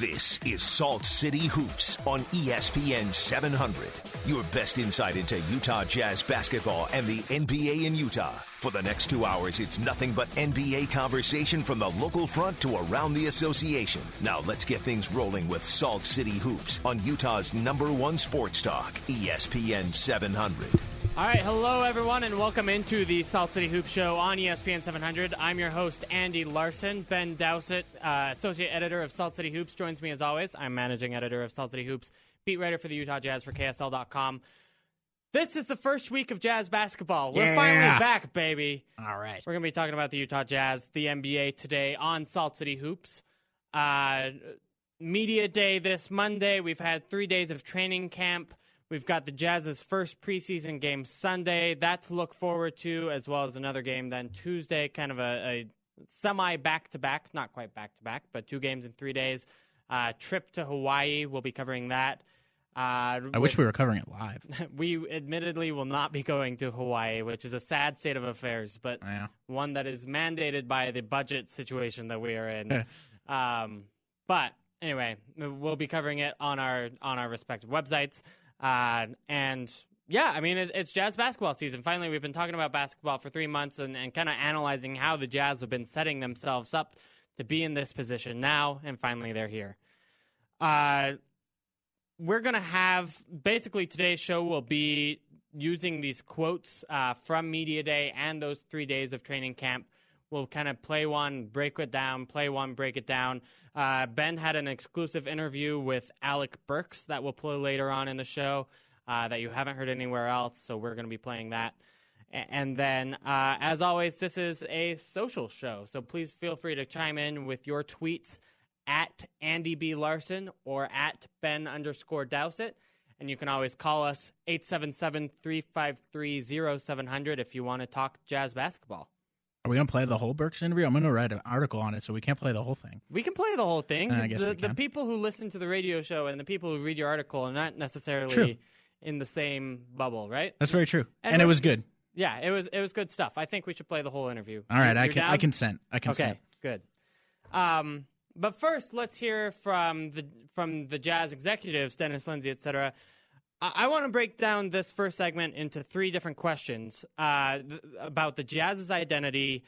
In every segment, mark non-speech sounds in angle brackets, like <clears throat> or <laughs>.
This is Salt City Hoops on ESPN 700. Your best insight into Utah Jazz basketball and the NBA in Utah. For the next two hours, it's nothing but NBA conversation from the local front to around the association. Now let's get things rolling with Salt City Hoops on Utah's number one sports talk, ESPN 700. All right, hello everyone, and welcome into the Salt City Hoop Show on ESPN 700. I'm your host, Andy Larsen. Ben Dowsett, uh, associate editor of Salt City Hoops, joins me as always. I'm managing editor of Salt City Hoops, beat writer for the Utah Jazz for KSL.com. This is the first week of Jazz basketball. We're Yeah. finally back, baby. All right. We're going to be talking about the Utah Jazz, the NBA today on Salt City Hoops. Uh, media day this Monday. We've had three days of training camp. We've got the Jazz's first preseason game Sunday. That to look forward to, as well as another game then Tuesday, kind of a, a semi back to back, not quite back to back, but two games in three days. Uh, trip to Hawaii. We'll be covering that. Uh, I wish we were covering it live. <laughs> we admittedly will not be going to Hawaii, which is a sad state of affairs, but Yeah. one that is mandated by the budget situation that we are in. um, but anyway, we'll be covering it on our on our respective websites. Uh, and yeah, I mean, it's, it's Jazz basketball season. Finally, we've been talking about basketball for three months and, and kind of analyzing how the Jazz have been setting themselves up to be in this position now, and finally they're here. Uh, we're going to have basically today's show will be using these quotes uh, from Media Day and those three days of training camp. We'll kind of play one, break it down, play one, break it down. Uh, ben had an exclusive interview with Alec Burks that we'll play later on in the show uh, that you haven't heard anywhere else, so we're going to be playing that. And then, uh, as always, this is a social show, so please feel free to chime in with your tweets at Andy B. Larsen or at Ben underscore Dowsett. And you can always call us 877 353 0700 if you want to talk jazz basketball. Are we gonna play the whole Burks interview? I'm gonna write an article on it, so we can't play the whole thing. We can play the whole thing. Uh, I guess the, the people who listen to the radio show and the people who read your article are not necessarily True. in the same bubble, right? That's very true, and, it was good. Yeah, it was it was good stuff. I think we should play the whole interview. All right, I can I consent. I consent. Okay, good. Um, but first, let's hear from the from the Jazz executives, Dennis Lindsey, etc. I, I want to break down this first segment into three different questions uh, th- about the Jazz's identity,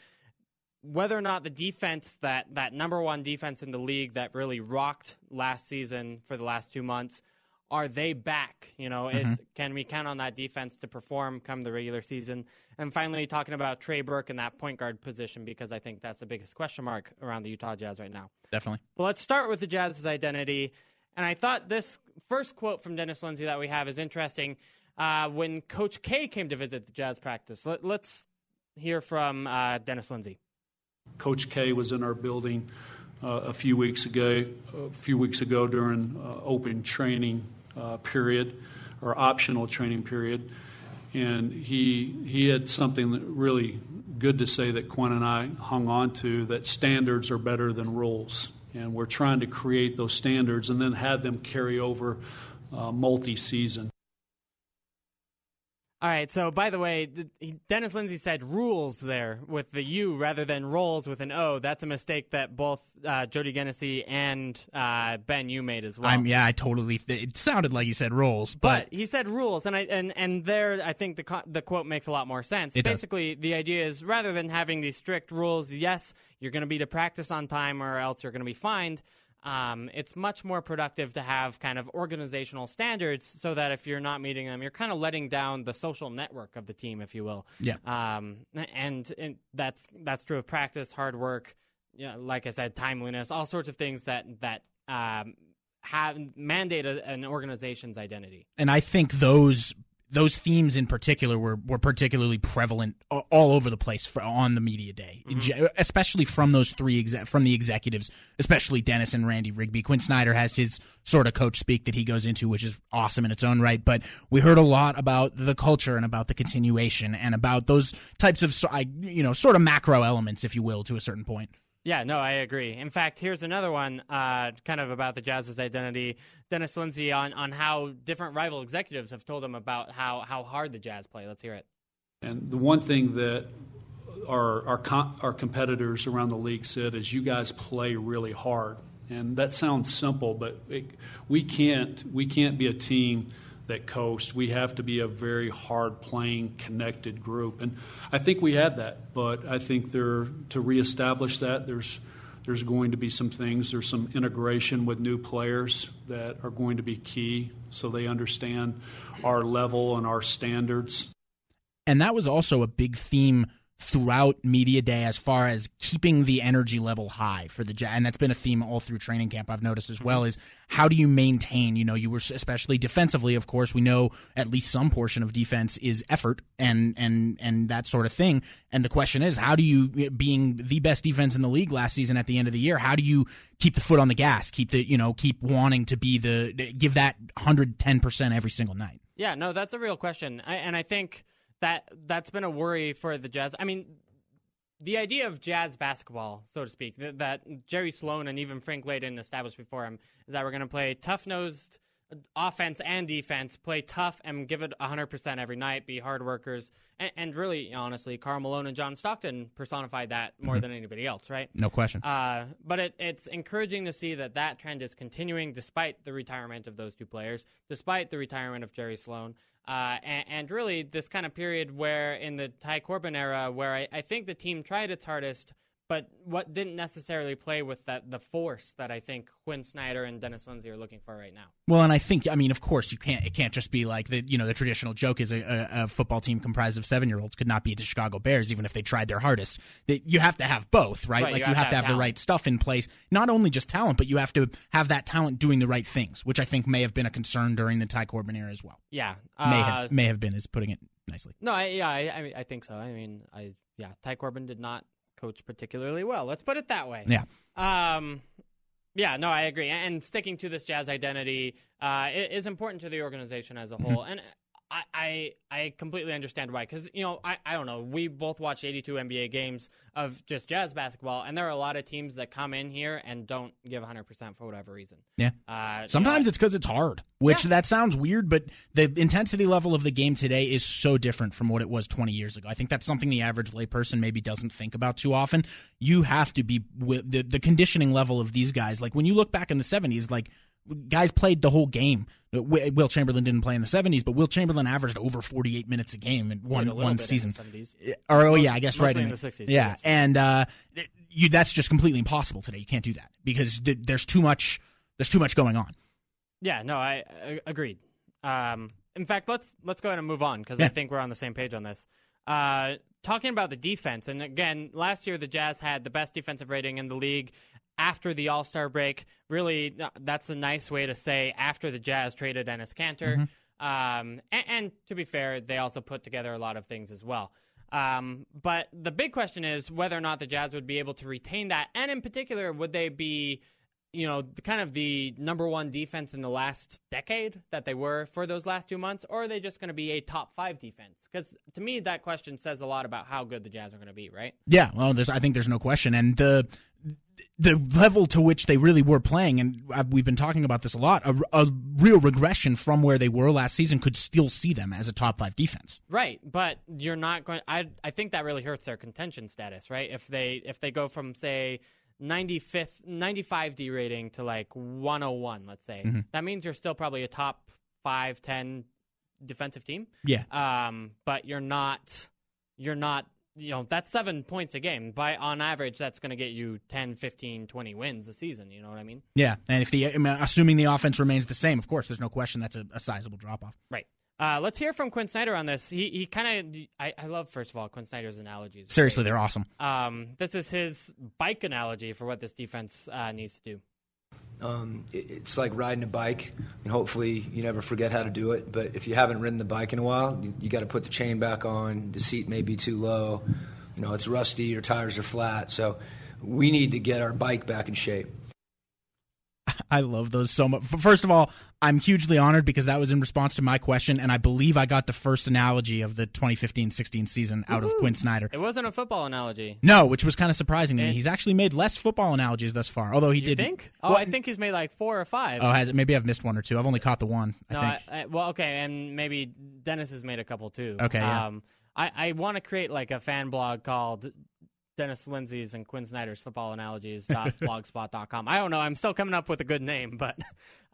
whether or not the defense that that number one defense in the league that really rocked last season for the last two months. Are they back? You know, is can we count on that defense to perform come the regular season? And finally, talking about Trey Burke in that point guard position because I think that's the biggest question mark around the Utah Jazz right now. Definitely. Well, let's start with the Jazz's identity. And I thought this first quote from Dennis Lindsey that we have is interesting. Uh, when Coach K came to visit the Jazz practice, Let, us hear from uh, Dennis Lindsey. Coach K was in our building uh, a few weeks ago. A few weeks ago during uh, open training uh, period or optional training period, and he he had something really good to say that Quinn and I hung on to. That standards are better than rules, and we're trying to create those standards and then have them carry over uh, multi-season. All right. So, by the way, Dennis Lindsey said rules there with the U rather than rolls with an O. That's a mistake that both uh, Jody Genessy and uh, Ben you made as well. I'm yeah. I totally. It sounded like you said rolls, but, But he said rules, and I and and there I think the co- the quote makes a lot more sense. It does. Basically, the idea is rather than having these strict rules, yes, you're going to be to practice on time, or else you're going to be fined. Um, it's much more productive to have kind of organizational standards, so that if you're not meeting them, you're kind of letting down the social network of the team, if you will. Yeah. Um, and, and that's that's true of practice, hard work, you know, like I said, timeliness, all sorts of things that that um, have mandate a, an organization's identity. and I think those those themes in particular were, were particularly prevalent all over the place for, on the media day, Mm-hmm. Especially from those three exec- from the executives, especially Dennis and Randy Rigby. Quinn Snyder has his sort of coach speak that he goes into, which is awesome in its own right. But we heard a lot about the culture and about the continuation and about those types of you know sort of macro elements, if you will, to a certain point. Yeah, no, I agree. In fact, here's another one, uh, kind of about the Jazz's identity. Dennis Lindsey on, on how different rival executives have told him about how, how hard the Jazz play. Let's hear it. And the one thing that our our, our competitors around the league said is you guys play really hard. And that sounds simple, but it, we can't we can't be a team that coast. We have to be a very hard playing, connected group, and I think we had that. But I think there to reestablish that there's there's going to be some things. There's some integration with new players that are going to be key, so they understand our level and our standards. And that was also a big theme throughout media day as far as keeping the energy level high for the Jazz. And that's been a theme all through training camp I've noticed as well mm-hmm. is how do you maintain, you know, you were especially defensively, of course, we know at least some portion of defense is effort and and and that sort of thing. And the question is, how do you eh, being the best defense in the league last season at the end of the year, how do you keep the foot on the gas, keep the, you know, keep wanting to be the eh, give that 110% every single night? Yeah, no, that's a real question. I, and I think that that's been a worry for the Jazz. I mean, the idea of Jazz basketball, so to speak, that, that Jerry Sloan and even Frank Layden established before him, is that we're going to play tough nosed offense and defense, play tough and give it 100% every night, be hard workers. And, and really, honestly, Karl Malone and John Stockton personified that more mm-hmm. than anybody else, right? No question. Uh, but it, it's encouraging to see that that trend is continuing despite the retirement of those two players, despite the retirement of Jerry Sloan. Uh, and, and, really, this kind of period where in the Ty Corbin era, where I, I think the team tried its hardest – but what didn't necessarily play with that the force that I think Quinn Snyder and Dennis Lindsey are looking for right now. Well, and I think I mean, of course, you can't it can't just be like the you know the traditional joke is a, a, a football team comprised of seven year olds could not beat the Chicago Bears even if they tried their hardest. That you have to have both, right? right like you have, you have to have, have the right stuff in place. Not only just talent, but you have to have that talent doing the right things, which I think may have been a concern during the Ty Corbin era as well. Yeah, uh, may have may have been is putting it nicely. No, I, yeah, I, I think so. I mean, I yeah, Ty Corbin did not coach particularly well. Let's put it that way. Yeah. Um, yeah, no, I agree. And sticking to this jazz identity uh, is important to the organization as a whole. Mm-hmm. And I, I, I completely understand why. Because, you know, I, I don't know. We both watch 82 NBA games of just jazz basketball, and there are a lot of teams that come in here and don't give 100% for whatever reason. Yeah. Uh, Sometimes you know, it's because it's hard, which yeah. that sounds weird, but the intensity level of the game today is so different from what it was 20 years ago. I think that's something the average layperson maybe doesn't think about too often. You have to be with the, the conditioning level of these guys. Like when you look back in the 70s, like guys played the whole game. Wilt Chamberlain didn't play in the 70s, but Wilt Chamberlain averaged over 48 minutes a game in one one season. Or oh Most, yeah, I guess right in, the 60s. Yeah, and uh, you that's just completely impossible today. You can't do that because th- there's too much there's too much going on. Yeah, no, I, I agreed. Um, in fact, let's let's go ahead and move on because yeah. I think we're on the same page on this. Uh, talking about the defense, and again, last year the Jazz had the best defensive rating in the league after the All Star break. Really, uh, that's a nice way to say after the Jazz traded Enes Kanter. Mm-hmm. Um, and, and, to be fair, they also put together a lot of things as well. Um, but the big question is whether or not the Jazz would be able to retain that, and in particular, would they be, you know, the, kind of the number one defense in the last decade that they were for those last two months, or are they just going to be a top five defense? Because to me, that question says a lot about how good the Jazz are going to be, right? Yeah, well, there's I think there's no question, and the the level to which they really were playing, and we've been talking about this a lot, a, a, real regression from where they were last season could still see them as a top five defense. Right, but you're not going. I I think that really hurts their contention status, right? If they if they go from say 95th 95 D rating to like 101, let's say, mm-hmm. that means you're still probably a top five, ten defensive team. Yeah. Um, but you're not you're not you know that's seven points a game by on average that's going to get you 10 15 20 wins a season you know what i mean yeah and if the I mean, assuming the offense remains the same of course there's no question that's a, a sizable drop off right uh, let's hear from Quinn Snyder on this. He he kind of I, I love first of all Quinn Snyder's analogies. Seriously, they're awesome. Um, this is his bike analogy for what this defense uh, needs to do. Um, it, it's like riding a bike, and hopefully you never forget how to do it. But if you haven't ridden the bike in a while, you, you got to put the chain back on. The seat may be too low. You know, it's rusty. Your tires are flat. So we need to get our bike back in shape. <laughs> I love those so much. First of all, I'm hugely honored because that was in response to my question, and I believe I got the first analogy of the 2015-16 season out Woo-hoo. of Quinn Snyder. It wasn't a football analogy. No, which was kind of surprising to me. He's actually made less football analogies thus far, although he you did. Think? Oh, well, I think he's made like four or five. Oh, has it? Maybe I've missed one or two. I've only caught the one. I no, think. I, I, well, okay, and maybe Dennis has made a couple too. Okay, yeah. Um, I, I want to create like a fan blog called Dennis Lindsey's and Quinn Snyder's football analogies analogies.blogspot.com. <laughs> I don't know. I'm still coming up with a good name, but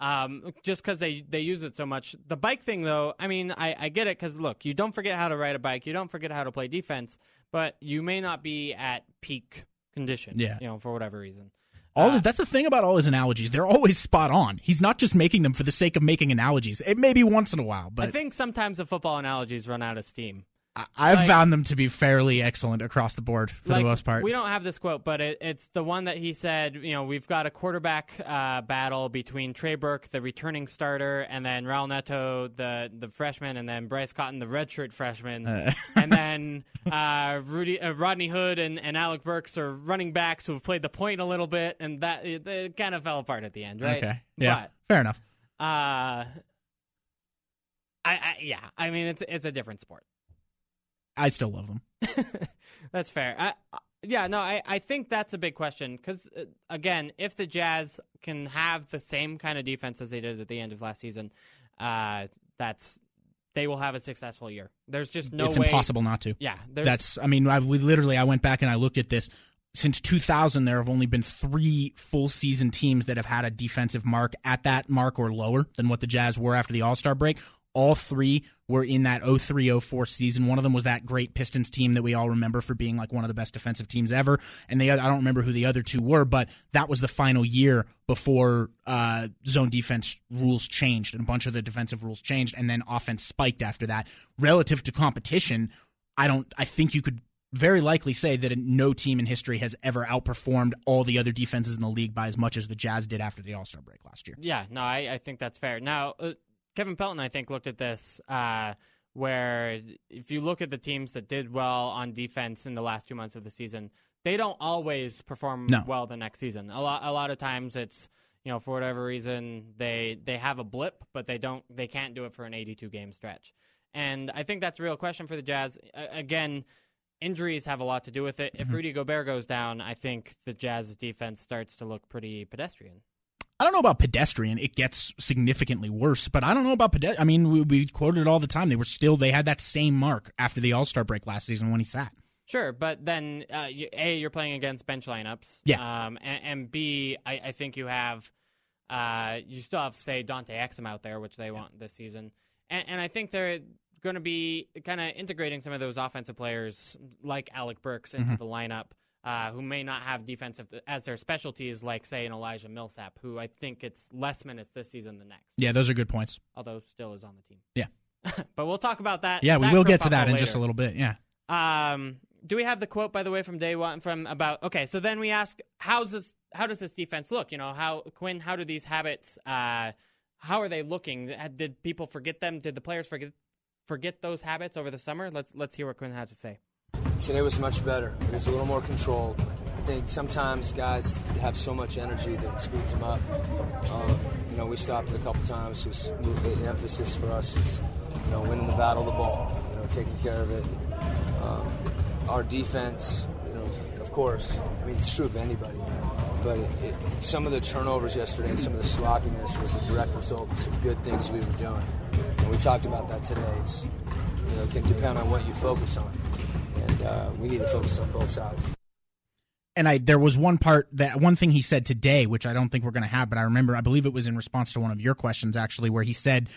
um, just because they, they use it so much. The bike thing, though, I mean, I, I get it because, look, you don't forget how to ride a bike, you don't forget how to play defense, but you may not be at peak condition, Yeah. you know, for whatever reason. All Uh, his, that's the thing about all his analogies. They're always spot on. He's not just making them for the sake of making analogies. It may be once in a while, but I think sometimes the football analogies run out of steam. I've like- found them to be fairly excellent across the board for like, the most part. We don't have this quote, but it, it's the one that he said. You know, we've got a quarterback uh, battle between Trey Burke, the returning starter, and then Raul Neto, the the freshman, and then Bryce Cotton, the redshirt freshman, Uh. <laughs> and then uh, Rudy, uh, Rodney Hood, and, and Alec Burks are running backs who have played the point a little bit, and that it, it kind of fell apart at the end, right? Okay. Yeah. But, Fair enough. uh, I, I yeah, I mean it's it's a different sport. I still love them. <laughs> That's fair. I, yeah, no, I, I think that's a big question because, uh, again, if the Jazz can have the same kind of defense as they did at the end of last season, uh, that's they will have a successful year. There's just no it's way. impossible not to. Yeah, there's, That's. I mean, I, we literally. I went back and I looked at this. Since 2000, there have only been three full season teams that have had a defensive mark at that mark or lower than what the Jazz were after the All Star break. All three were in that 03 04 season. One of them was that great Pistons team that we all remember for being like one of the best defensive teams ever. And the other, I don't remember who the other two were, but that was the final year before uh, zone defense rules changed and a bunch of the defensive rules changed, and then offense spiked after that. Relative to competition, I don't. I think you could very likely say that no team in history has ever outperformed all the other defenses in the league by as much as the Jazz did after the All Star break last year. Yeah, no, I, I think that's fair. Now, uh, Kevin Pelton, I think, looked at this uh, where if you look at the teams that did well on defense in the last two months of the season, they don't always perform No. well the next season. A lot, a lot of times it's you know for whatever reason they they have a blip, but they don't they can't do it for an 82 game stretch. And I think that's a real question for the Jazz. Again, injuries have a lot to do with it. If Rudy Gobert goes down, I think the Jazz's defense starts to look pretty pedestrian. I don't know about pedestrian. It gets significantly worse, but I don't know about pedestrian. I mean, we, we quoted it all the time. They were still, they had that same mark after the All Star break last season when he sat. Sure, but then uh, you, a you're playing against bench lineups. Yeah. Um, and, and b I, I think you have uh, you still have say Dante Exum out there, which they want this season, and, and I think they're going to be kind of integrating some of those offensive players like Alec Burks into the lineup. Uh, who may not have defensive as their specialties, like say an Elijah Millsap, who I think it's less minutes this season than next, Yeah, those are good points. although still is on the team. Yeah. <laughs> but we'll talk about that. Yeah, we that will get to that in just a little bit. Yeah. Um, do we have the quote by the way from day one from about? Okay, so then we ask, how's this? How does this defense look? You know, how Quinn? How do these habits? Uh, how are they looking? Did people forget them? Did the players forget forget those habits over the summer? Let's let's hear what Quinn had to say. Today was much better. It was a little more controlled. I think sometimes guys have so much energy that it speeds them up. Um, you know, we stopped it a couple times. It was the emphasis for us is, you know, winning the battle of the ball. You know, taking care of it. Um, our defense, you know, of course. I mean, it's true of anybody. But it, it, some of the turnovers yesterday and some of the sloppiness was a direct result of some good things we were doing. And we talked about that today. It's, you know, it can depend on what you focus on and uh, we need to focus on both sides. and I there was one part that one thing he said today, which I don't think we're going to have, but I remember I believe it was in response to one of your questions actually, where he said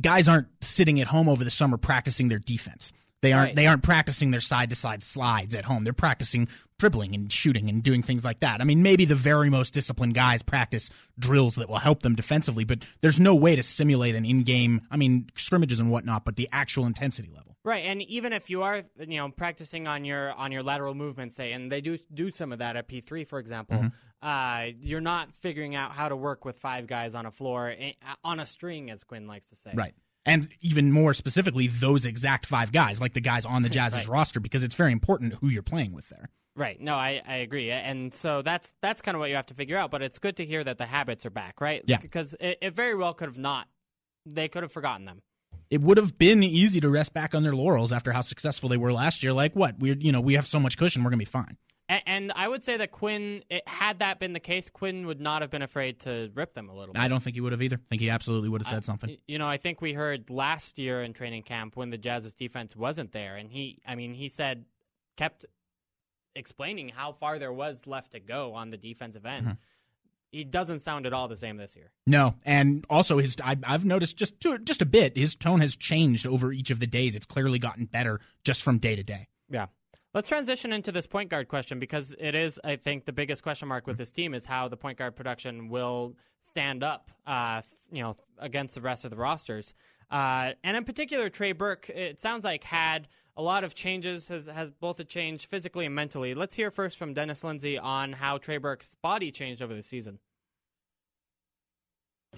guys aren't sitting at home over the summer practicing their defense. They aren't Right. they aren't practicing their side to side slides at home. They're practicing dribbling and shooting and doing things like that. I mean, maybe the very most disciplined guys practice drills that will help them defensively, but there's no way to simulate an in game. I mean, scrimmages and whatnot, but the actual intensity level. Right, and even if you are, you know, practicing on your on your lateral movement, say, and they do do some of that at P three, for example, uh, you're not figuring out how to work with five guys on a floor eh, on a string, as Quinn likes to say. Right. And even more specifically, those exact five guys, like the guys on the <laughs> Jazz's Right. roster, because it's very important who you're playing with there. Right. No, I, I agree, and so that's that's kind of what you have to figure out. But it's good to hear that the habits are back, right? Yeah. Because it, it very well could have not. They could have forgotten them. It would have been easy to rest back on their laurels after how successful they were last year. Like, what? We're, you know, we have so much cushion, we're going to be fine. And, and I would say that Quinn, it, had that been the case, Quinn would not have been afraid to rip them a little bit. I don't think he would have either. I think he absolutely would have said I- something. You know, I think we heard last year in training camp when the Jazz's defense wasn't there, and he, I mean, he said, kept explaining how far there was left to go on the defensive end. Mm-hmm. He doesn't sound at all the same this year. No, and also his I, have noticed just to, just a bit. His tone has changed over each of the days. It's clearly gotten better just from day to day. Yeah. Let's transition into this point guard question because it is, I think, the biggest question mark with this team is how the point guard production will stand up, uh, you know, against the rest of the rosters. Uh, and in particular, Trey Burke, it sounds like had a lot of changes, has, has both a change physically and mentally. Let's hear first from Dennis Lindsey on how Trey Burke's body changed over the season.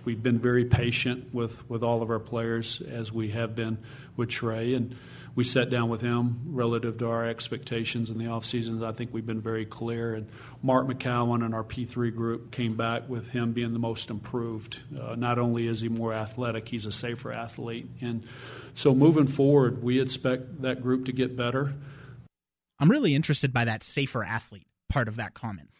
We've been very patient with, with all of our players as we have been with Trey. And we sat down with him relative to our expectations in the off seasons. I think we've been very clear. And Mark McKown and our P3 group came back with him being the most improved. Uh, not only is he more athletic, he's a safer athlete. And so moving forward, we expect that group to get better. I'm really interested by that safer athlete part of that comment.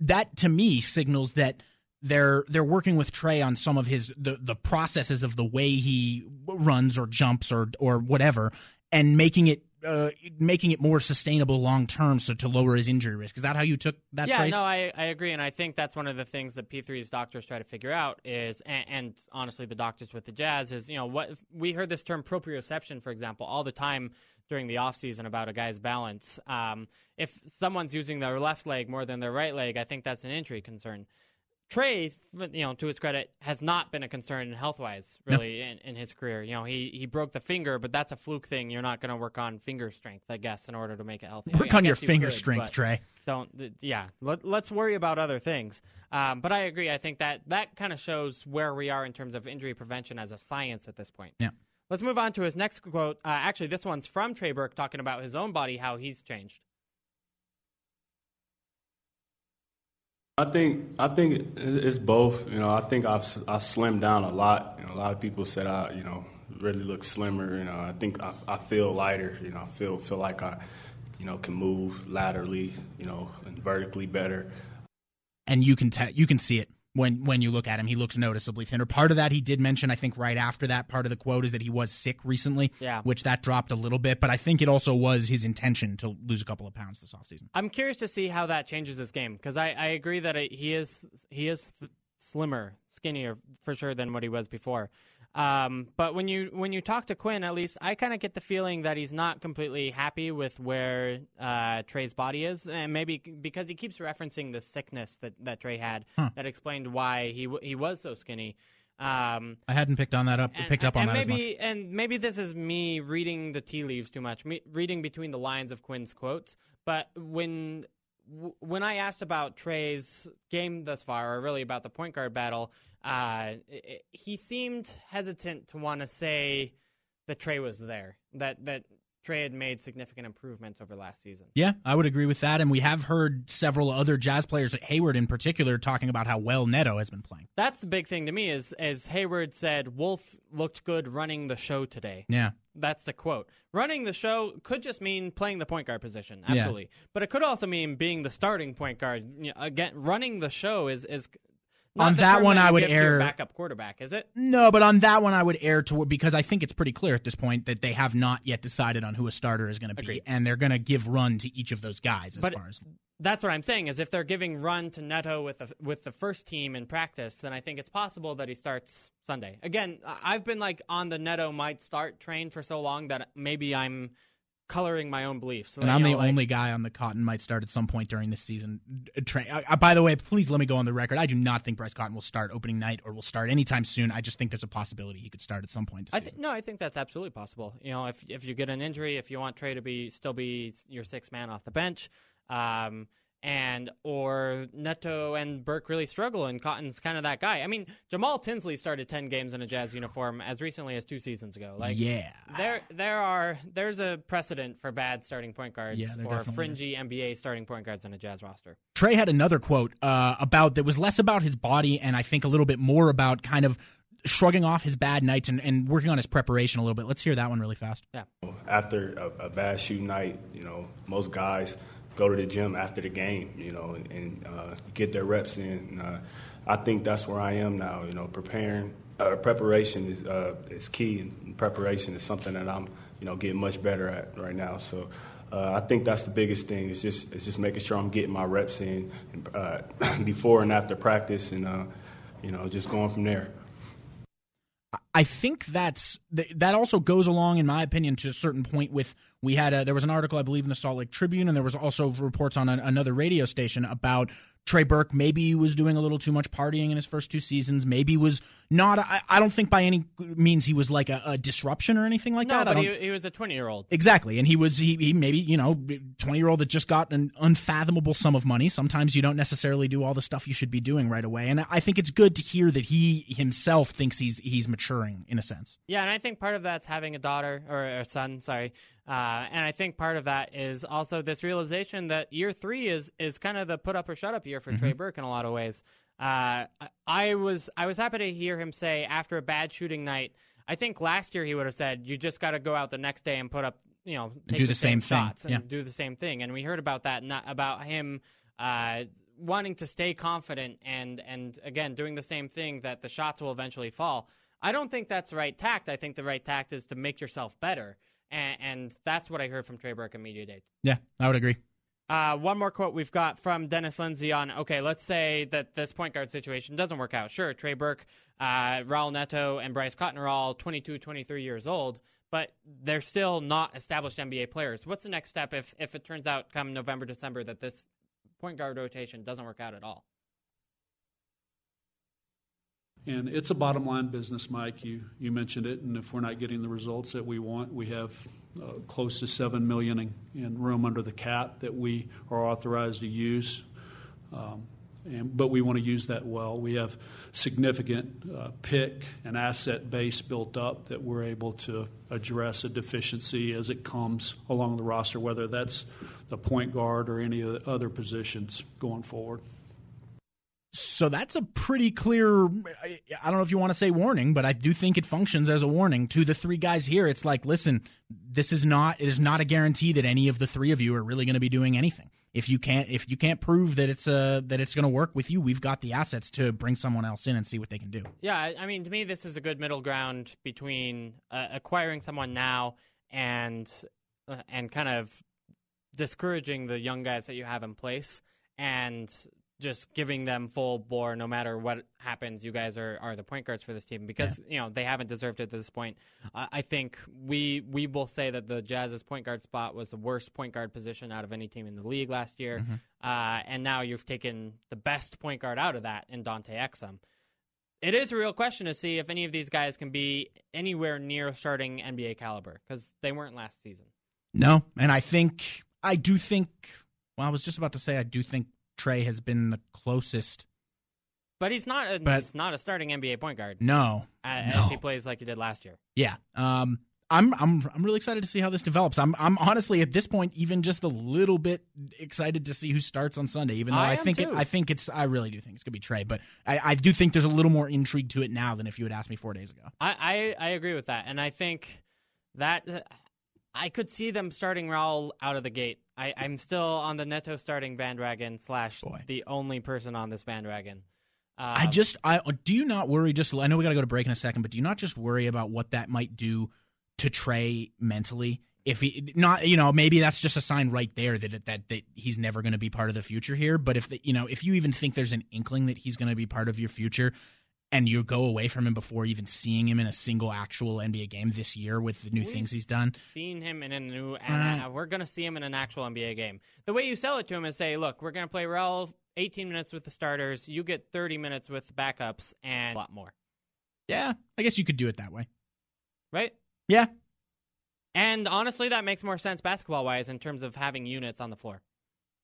That to me signals that they're they're working with Trey on some of his the the processes of the way he runs or jumps or or whatever and making it uh, making it more sustainable long term, so to lower his injury risk. Is that how you took that? Yeah, phrase? no, I, I agree, and I think that's one of the things that P3's doctors try to figure out is, and, and honestly, the doctors with the Jazz is, you know, what we heard this term proprioception, for example, all the time during the offseason about a guy's balance. Um, if someone's using their left leg more than their right leg, I think that's an injury concern. Trey, you know, to his credit, has not been a concern health wise, really, no. in, in, his career. You know, he, he broke the finger, but that's a fluke thing. You're not going to work on finger strength, I guess, in order to make it healthy. Work I mean, on your you finger could, strength, Trey. Don't, yeah. Let, us worry about other things. Um, but I agree. I think that that kind of shows where we are in terms of injury prevention as a science at this point. Yeah. Let's move on to his next quote. Uh, actually, this one's from Trey Burke talking about his own body, how he's changed. I think I think it's both. You know, I think I've I've slimmed down a lot. You know, a lot of people said I, you know, really look slimmer. You know, I think I, I feel lighter. You know, I feel feel like I, you know, can move laterally. You know, and vertically better. And you can te- you can see it when when you look at him, he looks noticeably thinner. Part of that he did mention, I think, right after that part of the quote is that he was sick recently, yeah. which that dropped a little bit. But I think it also was his intention to lose a couple of pounds this offseason. I'm curious to see how that changes his game because I, I agree that he is he is slimmer, skinnier for sure than what he was before. Um, but when you when you talk to Quinn, at least I kind of get the feeling that he's not completely happy with where uh, Trey's body is, and maybe because he keeps referencing the sickness that, that Trey had huh. that explained why he he was so skinny. Um, I hadn't picked on that up. And, picked up on that maybe, And maybe this is me reading the tea leaves too much, me, reading between the lines of Quinn's quotes. But when when I asked about Trey's game thus far, or really about the point guard battle, uh, it, he seemed hesitant to want to say that Trey was there, that that Trey had made significant improvements over last season. Yeah, I would agree with that. And we have heard several other Jazz players, Hayward in particular, talking about how well Neto has been playing. That's the big thing to me is as Hayward said, Wolf looked good running the show today. Yeah. That's the quote. Running the show could just mean playing the point guard position, absolutely. Yeah. But it could also mean being the starting point guard. Again, running the show is is not on that one, that I would err backup quarterback. Is it? No, but on that one, I would err toward because I think it's pretty clear at this point that they have not yet decided on who a starter is going to be, and they're going to give run to each of those guys as but far as. That's what I'm saying is if they're giving run to Neto with the with the first team in practice, then I think it's possible that he starts Sunday. Again, I've been like on the Neto might start train for so long that maybe I'm coloring my own beliefs. and I'm the like, only guy on the Cotton might start at some point during this season. Uh, Train. Uh, uh, by the way, please let me go on the record. I do not think Bryce Cotton will start opening night or will start anytime soon. I just think there's a possibility he could start at some point. I th- no, I think that's absolutely possible. You know, if if you get an injury, if you want Trey to be still be your sixth man off the bench. Um, and or Neto and Burke really struggle, and Cotton's kind of that guy. I mean, Jamal Tinsley started ten games in a Jazz uniform as recently as two seasons ago. Like, yeah, there there are there's a precedent for bad starting point guards yeah, or fringy is. NBA starting point guards in a Jazz roster. Trey had another quote uh, about that was less about his body and I think a little bit more about kind of shrugging off his bad nights and, and working on his preparation a little bit. Let's hear that one really fast. Yeah. After a, a bad shoot night, you know, most guys go to the gym after the game, you know, and, and uh, get their reps in. Uh, I think that's where I am now. You know, preparing, uh, preparation is uh, is key, and preparation is something that I'm, you know, getting much better at right now. So. I think that's the biggest thing. Is just is just making sure I'm getting my reps in <clears throat> before and after practice, and you know, just going from there. I think that's that also goes along, in my opinion, to a certain point. With we had a, there was an article I believe in the Salt Lake Tribune, and there was also reports on a, another radio station about Trey Burke maybe was doing a little too much partying in his first two seasons. Maybe was not. I, I don't think by any means he was like a, a disruption or anything like no, that. but he, he, was a twenty-year-old. Exactly, and he was he, he maybe you know twenty-year-old that just got an unfathomable sum of money. Sometimes you don't necessarily do all the stuff you should be doing right away, and I think it's good to hear that he himself thinks he's he's maturing in a sense. Yeah, and I think part of that's having a daughter or a son. Sorry, uh, and I think part of that is also this realization that year three is is kind of the put up or shut up year for mm-hmm. Trey Burke in a lot of ways. Uh, I was I was happy to hear him say after a bad shooting night. I think last year he would have said you just got to go out the next day and put up you know do the, the same, same shots and yeah. do the same thing. And we heard about that not about him. Uh, wanting to stay confident and and again doing the same thing that the shots will eventually fall. I don't think that's the right tact. I think the right tact is to make yourself better and, and that's what I heard from Trey Burke at Media Day. Yeah, I would agree. Uh, one more quote we've got from Dennis Lindsey on okay, let's say that this point guard situation doesn't work out. Sure, Trey Burke, uh, Raul Neto, and Bryce Cotton are all 22, 23 years old, but they're still not established NBA players. What's the next step if, if it turns out come November, December that this point guard rotation doesn't work out at all? And it's a bottom line business, Mike. You, you mentioned it. And if we're not getting the results that we want, we have uh, close to 7 million in, in, room under the cap that we are authorized to use. Um, and, but we want to use that well. We have significant uh, pick and asset base built up that we're able to address a deficiency as it comes along the roster, whether that's the point guard or any of the other positions going forward. So that's a pretty clear. I don't know if you want to say warning, but I do think it functions as a warning to the three guys here. It's like, listen, this is not. It is not a guarantee that any of the three of you are really going to be doing anything. If you can't, if you can't prove that it's uh that it's going to work with you, we've got the assets to bring someone else in and see what they can do. Yeah, I mean, to me, this is a good middle ground between uh, acquiring someone now and uh, and kind of discouraging the young guys that you have in place and just giving them full bore no matter what happens. You guys are, are the point guards for this team because yeah. you know they haven't deserved it to this point. Uh, I think we we will say that the Jazz's point guard spot was the worst point guard position out of any team in the league last year, mm-hmm. uh, and now you've taken the best point guard out of that in Dante Exum. It is a real question to see if any of these guys can be anywhere near starting NBA caliber because they weren't last season. No, and I think I do think. Well, I was just about to say I do think Trey has been the closest. But he's not. A, but, he's not a starting NBA point guard. No, no. he plays like he did last year. Yeah. Um. I'm I'm I'm really excited to see how this develops. I'm I'm honestly at this point even just a little bit excited to see who starts on Sunday. Even though I, I think it, I think it's I really do think it's gonna be Trey, but I, I do think there's a little more intrigue to it now than if you had asked me four days ago. I I, I agree with that, and I think that I could see them starting Raul out of the gate. I, I'm still on the Neto starting bandwagon slash Boy. the only person on this bandwagon. Um, I just I do you not worry. Just I know we got to go to break in a second, but do you not just worry about what that might do to Trey mentally? If he not, you know, maybe that's just a sign right there that that that he's never going to be part of the future here. But if the, you know, if you even think there's an inkling that he's going to be part of your future, and you go away from him before even seeing him in a single actual NBA game this year with the new We've things he's done. Seen him in a new, and uh, we're going to see him in an actual NBA game. The way you sell it to him is say, look, we're going to play Raul 18 minutes with the starters. You get 30 minutes with backups and a lot more. Yeah, I guess you could do it that way. Right? Yeah. And honestly, that makes more sense basketball wise in terms of having units on the floor.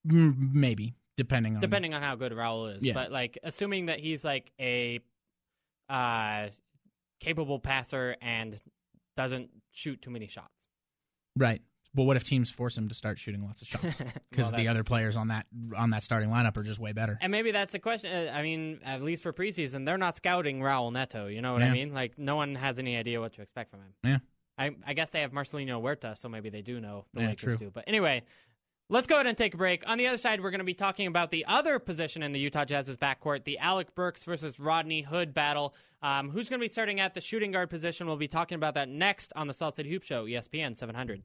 Maybe depending on depending on how good Raul is. Yeah. But like assuming that he's like a uh, capable passer and doesn't shoot too many shots. Right. But what if teams force him to start shooting lots of <laughs> shots because well, the other players on that on that starting lineup are just way better? And maybe that's the question. Uh, I mean, at least for preseason, they're not scouting Raul Neto. You know what yeah. I mean? Like no one has any idea what to expect from him. Yeah. I, I guess they have Marcelinho Huerta, so maybe they do know the yeah, Lakers true. do. But anyway, Let's go ahead and take a break. On the other side, we're going to be talking about the other position in the Utah Jazz's backcourt, the Alec Burks versus Rodney Hood battle. Um, who's going to be starting at the shooting guard position? We'll be talking about that next on the Salt City Hoop Show, ESPN 700.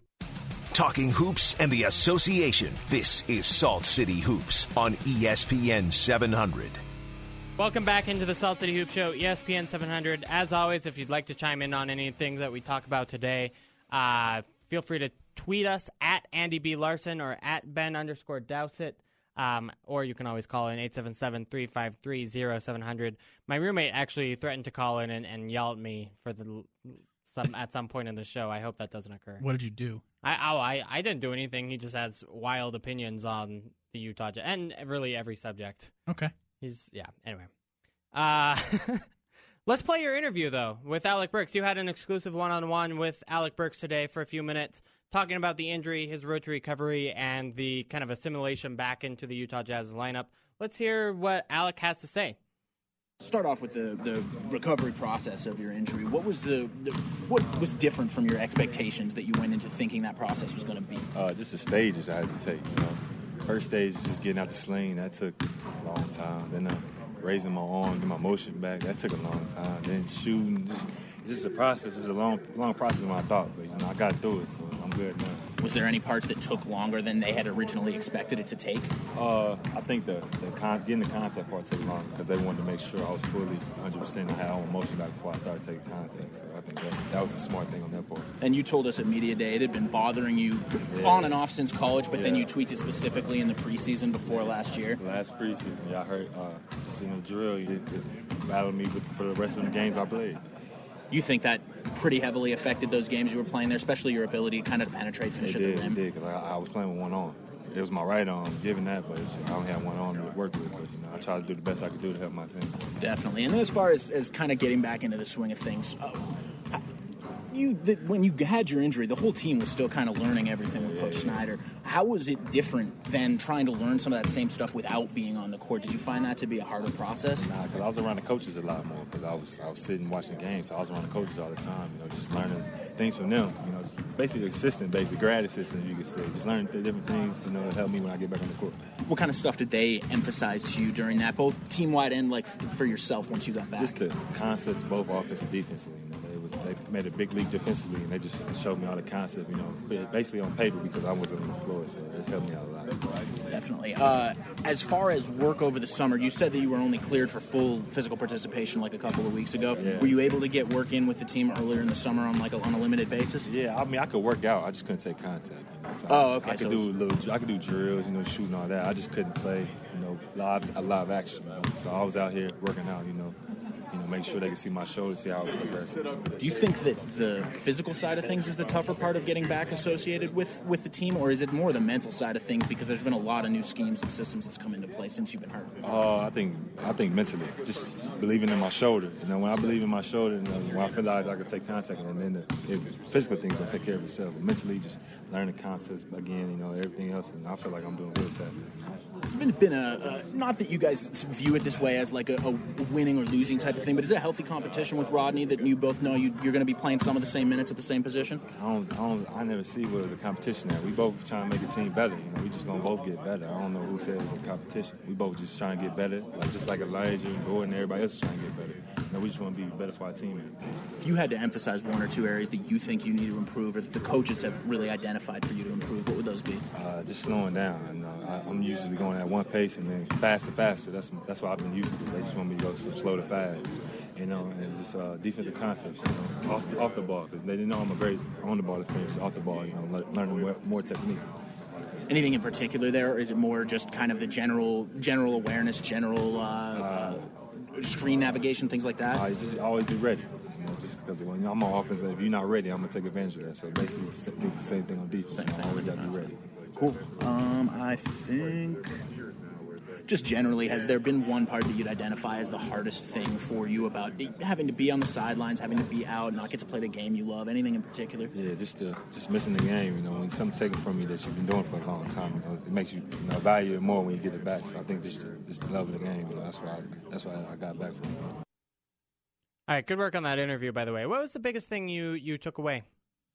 talking hoops and the association. This is Salt City Hoops on ESPN 700. Welcome back into the Salt City Hoop Show, ESPN 700. As always, if you'd like to chime in on anything that we talk about today, uh, feel free to tweet us at Andy B. Larsen or at Ben underscore Dowsett. Um, or you can always call in 877-353-0700. My roommate actually threatened to call in and, and yell at me for the some at some point in the show. I hope that doesn't occur. What did you do? I oh I, I didn't do anything. He just has wild opinions on the Utah and really every subject. Okay. He's yeah. Anyway, uh, <laughs> let's play your interview though with Alec Burks. You had an exclusive one-on-one with Alec Burks today for a few minutes, talking about the injury, his road to recovery, and the kind of assimilation back into the Utah Jazz lineup. Let's hear what Alec has to say. Start off with the, the recovery process of your injury. What was the, the what was different from your expectations that you went into thinking that process was going to be? Uh, just the stages I had to take. You know, first stage was just getting out the sling. That took a long time. Then uh, raising my arm, get my motion back. That took a long time. Then shooting, just it's just a process. It's a long, long process than I thought, but you know, I got through it, so I'm good now. Was there any parts that took longer than they had originally expected it to take? Uh, I think the, the con- getting the contact part took longer because they wanted to make sure I was fully 100% and had all my motion back before I started taking contact. So I think that, that was a smart thing on their part. And you told us at media day it had been bothering you Yeah. on and off since college, but then you tweaked it specifically in the preseason before last year. Last preseason, yeah, I heard uh, just in the drill, it, it battled me with, for the rest of the games I played. You think that pretty heavily affected those games you were playing there, especially your ability to kind of penetrate, finish It at did, the it did, because I, I was playing with one arm. It was my right arm, giving that, but it's, I only had one arm to work with. But, you know, I tried to do the best I could do to help my team. Definitely. And then as far as, as kind of getting back into the swing of things, uh, you the, when you had your injury, the whole team was still kind of learning everything with Coach Snyder. How was it different than trying to learn some of that same stuff without being on the court? Did you find that to be a harder process? Nah, because I was around the coaches a lot more because I was I was sitting watching games, so I was around the coaches all the time. You know, just learning things from them. You know, just basically assistant, basically grad assistant, you could say. Just learning different things. You know, to help me when I get back on the court. What kind of stuff did they emphasize to you during that, both team wide and like f- for yourself once you got back? Just the concepts, both offense and defensively. You know, was they made a big leap defensively, and they just showed me all the concepts. You know, basically on paper because I wasn't on the floor, so it helped me out a lot. Definitely. Uh, as far as work over the summer, you said that you were only cleared for full physical participation like a couple of weeks ago. Yeah. Were you able to get work in with the team earlier in the summer on like a, on a limited basis? Yeah, I mean, I could work out. I just couldn't take contact. You know, so Oh, okay, I could so do little. I could do drills, you know, shooting all that. I just couldn't play, you know, live a live action. You know? So I was out here working out, you know, you know, make sure they can see my shoulders, see how it's progressing. Do you think that the physical side of things is the tougher part of getting back associated with, with the team, or is it more the mental side of things because there's been a lot of new schemes and systems that's come into play since you've been hurt? Uh, I think I think mentally, just believing in my shoulder. You know, when I believe in my shoulder, you know, when I feel like I can take contact, and then the, the physical things will take care of itself. But mentally, just learn the concepts again. You know, everything else, and I feel like I'm doing good with that. It's been been a, a not that you guys view it this way as like a, a winning or losing type of thing, but is it a healthy competition with Rodney that you both know you, you're going to be playing some of the same minutes at the same position? I don't, I don't, I never see what as a competition. At we both trying to make a team better. You know, we just gonna both get better. I don't know who said it was a competition. We both just trying to get better, like just like Elijah and Gordon and everybody else is trying to get better. You know, we just want to be better for our teammates. If you had to emphasize one or two areas that you think you need to improve, or that the coaches have really identified for you to improve, what would those be? Uh, just slowing down. And, uh, I, I'm usually going at one pace and then faster, faster. That's that's what I've been used to. They just want me to go from slow to fast. You know, and just uh, defensive concepts, you know, off the, off the ball, because they didn't know I'm a very on the ball defender. Off the ball, you know, le- learning more, more technique. Anything in particular there, or is it more just kind of the general general awareness, general uh, uh, screen navigation, things like that? I just always be ready. You know, just because when I'm on offense, if you're not ready, I'm gonna take advantage of that. So basically, the same- the same thing on defense. Same I thing always on got to be ready. Cool. Um, I think just generally, has there been one part that you'd identify as the hardest thing for you about having to be on the sidelines, having to be out, not get to play the game you love? Anything in particular? Yeah, just to, just missing the game. You know, when something's taken from you that you've been doing for a long time, you know, it makes you, you know, value it more when you get it back. So I think just the, just the love of the game. You know, that's why I, that's why I got back from. it. All right, good work on that interview, by the way. What was the biggest thing you you took away?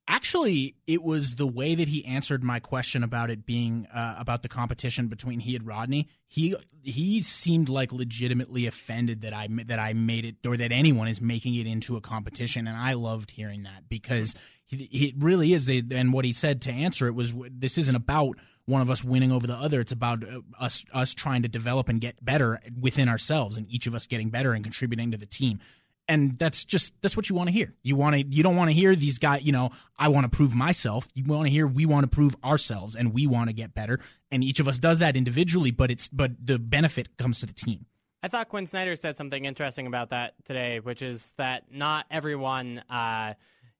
Actually, it was the way that he answered my question about it being uh, about the competition between he and Rodney. He he seemed like legitimately offended that I that I made it or that anyone is making it into a competition, and I loved hearing that because it really is. And what he said to answer it was, "This isn't about one of us winning over the other. It's about uh, us us trying to develop and get better within ourselves, and each of us getting better and contributing to the team." And that's just that's what you want to hear. You want to you don't want to hear these guys. You know, I want to prove myself. You want to hear we want to prove ourselves, and we want to get better. And each of us does that individually, but it's but the benefit comes to the team. I thought Quinn Snyder said something interesting about that today, which is that not everyone. Uh,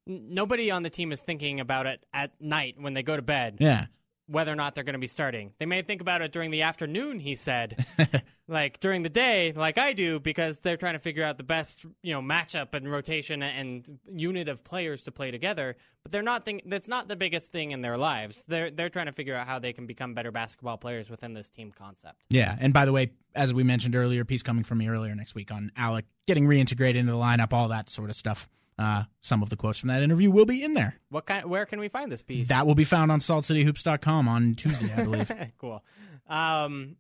nobody on the team is thinking about it at night when they go to bed. Yeah. Whether or not they're going to be starting. They may think about it during the afternoon, he said. <laughs> like during the day, like I do, because they're trying to figure out the best, you know, matchup and rotation and unit of players to play together. But they're not think that's not the biggest thing in their lives. They're they're trying to figure out how they can become better basketball players within this team concept. Yeah, and by the way, as we mentioned earlier, piece coming from me earlier next week on Alec getting reintegrated into the lineup, all that sort of stuff. Uh, some of the quotes from that interview will be in there. What kind? Where can we find this piece? That will be found on SaltCityHoops.com on Tuesday, I believe. <laughs> cool. Um,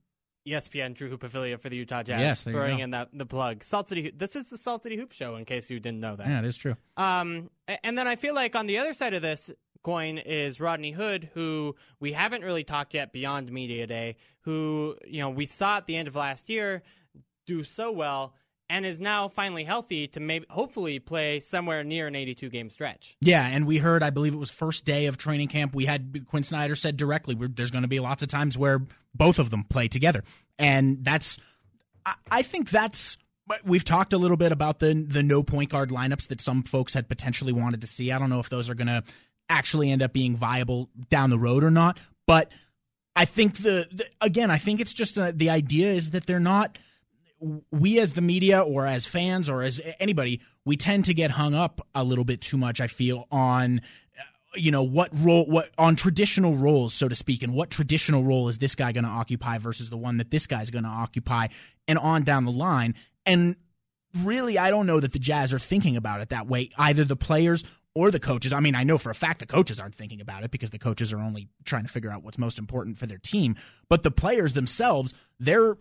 ESPN True Hoop affiliate for the Utah Jazz. Yes, throwing in that the plug. Salt City. This is the Salt City Hoop Show. In case you didn't know that. Yeah, it is true. Um, and then I feel like on the other side of this coin is Rodney Hood, who we haven't really talked yet beyond media day. Who you know we saw at the end of last year do so well and is now finally healthy to maybe hopefully play somewhere near an 82 game stretch. Yeah, and we heard, I believe it was first day of training camp, we had Quinn Snyder said directly, there's going to be lots of times where both of them play together, and that's, I, I think that's. We've talked a little bit about the the no point guard lineups that some folks had potentially wanted to see. I don't know if those are going to actually end up being viable down the road or not, but I think the, the again, I think it's just a, the idea is that they're not we as the media or as fans or as anybody, we tend to get hung up a little bit too much. I feel on uh, you know what role what on traditional roles so to speak and what traditional role is this guy going to occupy versus the one that this guy's going to occupy and on down the line and really i don't know that the jazz are thinking about it that way either the players or the coaches i mean i know for a fact the coaches aren't thinking about it because the coaches are only trying to figure out what's most important for their team but the players themselves they're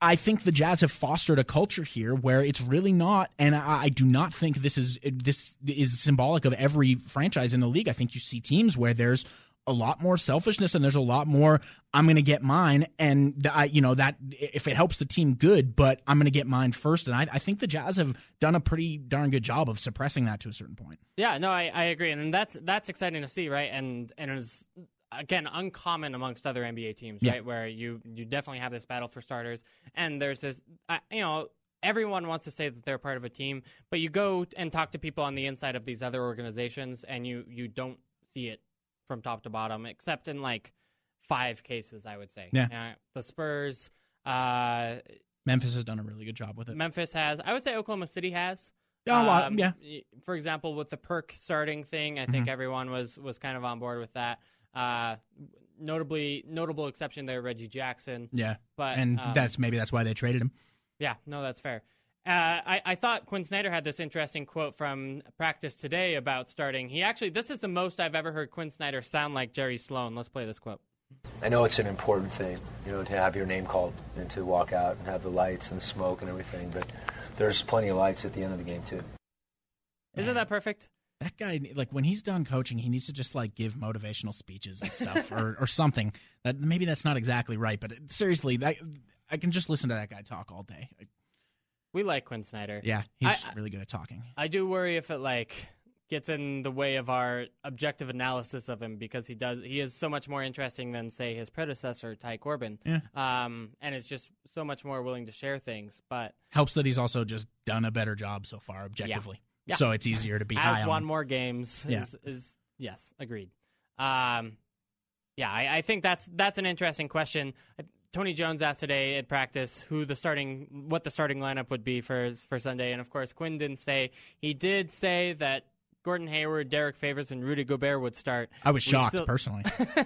I think the Jazz have fostered a culture here where it's really not, and I, I, do not think this is this is symbolic of every franchise in the league. I think you see teams where there's a lot more selfishness and there's a lot more I'm going to get mine, and I you know that if it helps the team, good, but I'm going to get mine first, and I, I, think the Jazz have done a pretty darn good job of suppressing that to a certain point. Yeah, no, I, I agree, and that's that's exciting to see, right? And and it's again uncommon amongst other NBA teams, yeah. right? Where you you definitely have this battle for starters, and there's this, uh, you know. Everyone wants to say that they're part of a team, but you go and talk to people on the inside of these other organizations, and you you don't see it from top to bottom, except in like five cases, I would say. Yeah, uh, the Spurs, uh, Memphis has done a really good job with it. Memphis has. I would say Oklahoma City has. Yeah, a lot. Um, yeah. For example, with the perk starting thing, I think mm-hmm. everyone was was kind of on board with that. Uh, notably, notable exception there, Reggie Jackson. Yeah, but and um, that's maybe that's why they traded him. Yeah, no, that's fair. Uh, I, I, thought Quinn Snyder had this interesting quote from practice today about starting. He actually, this is the most I've ever heard Quinn Snyder sound like Jerry Sloan. Let's play this quote. I know it's an important thing, you know, to have your name called and to walk out and have the lights and the smoke and everything, but there's plenty of lights at the end of the game, too. Isn't that perfect? That guy like when he's done coaching he needs to just like give motivational speeches and stuff <laughs> or, or something that maybe that's not exactly right but seriously that, i can just listen to that guy talk all day we like quinn snyder yeah he's I, really good at talking i do worry if it like gets in the way of our objective analysis of him because he does he is so much more interesting than say his predecessor Ty Corbin. Yeah. Um, and is just so much more willing to share things. But helps that he's also just done a better job so far objectively. Yeah. So it's easier to be Has high won more games. Yeah. Is, is yes, agreed. Um, yeah, I, I, think that's that's an interesting question. Tony Jones asked today at practice who the starting what the starting lineup would be for for Sunday, and of course Quinn didn't say. He did say that Gordon Hayward, Derek Favors, and Rudy Gobert would start. I was shocked still, personally.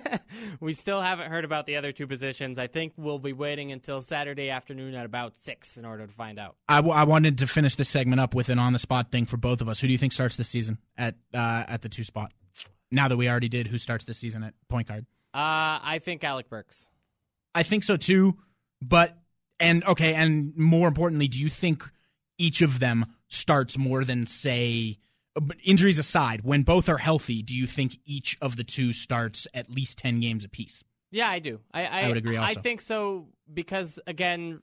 <laughs> we still haven't heard about the other two positions. I think we'll be waiting until Saturday afternoon at about six in order to find out. I, w- I wanted to finish this segment up with an on the spot thing for both of us. Who do you think starts the season at uh, at the two spot? Now that we already did, who starts the season at point guard? Uh, I think Alec Burks. I think so too, but and okay, and more importantly, do you think each of them starts more than say? Injuries aside, when both are healthy, do you think each of the two starts at least 10 games apiece? Yeah, I do. I, I, I would agree also. I think so because again,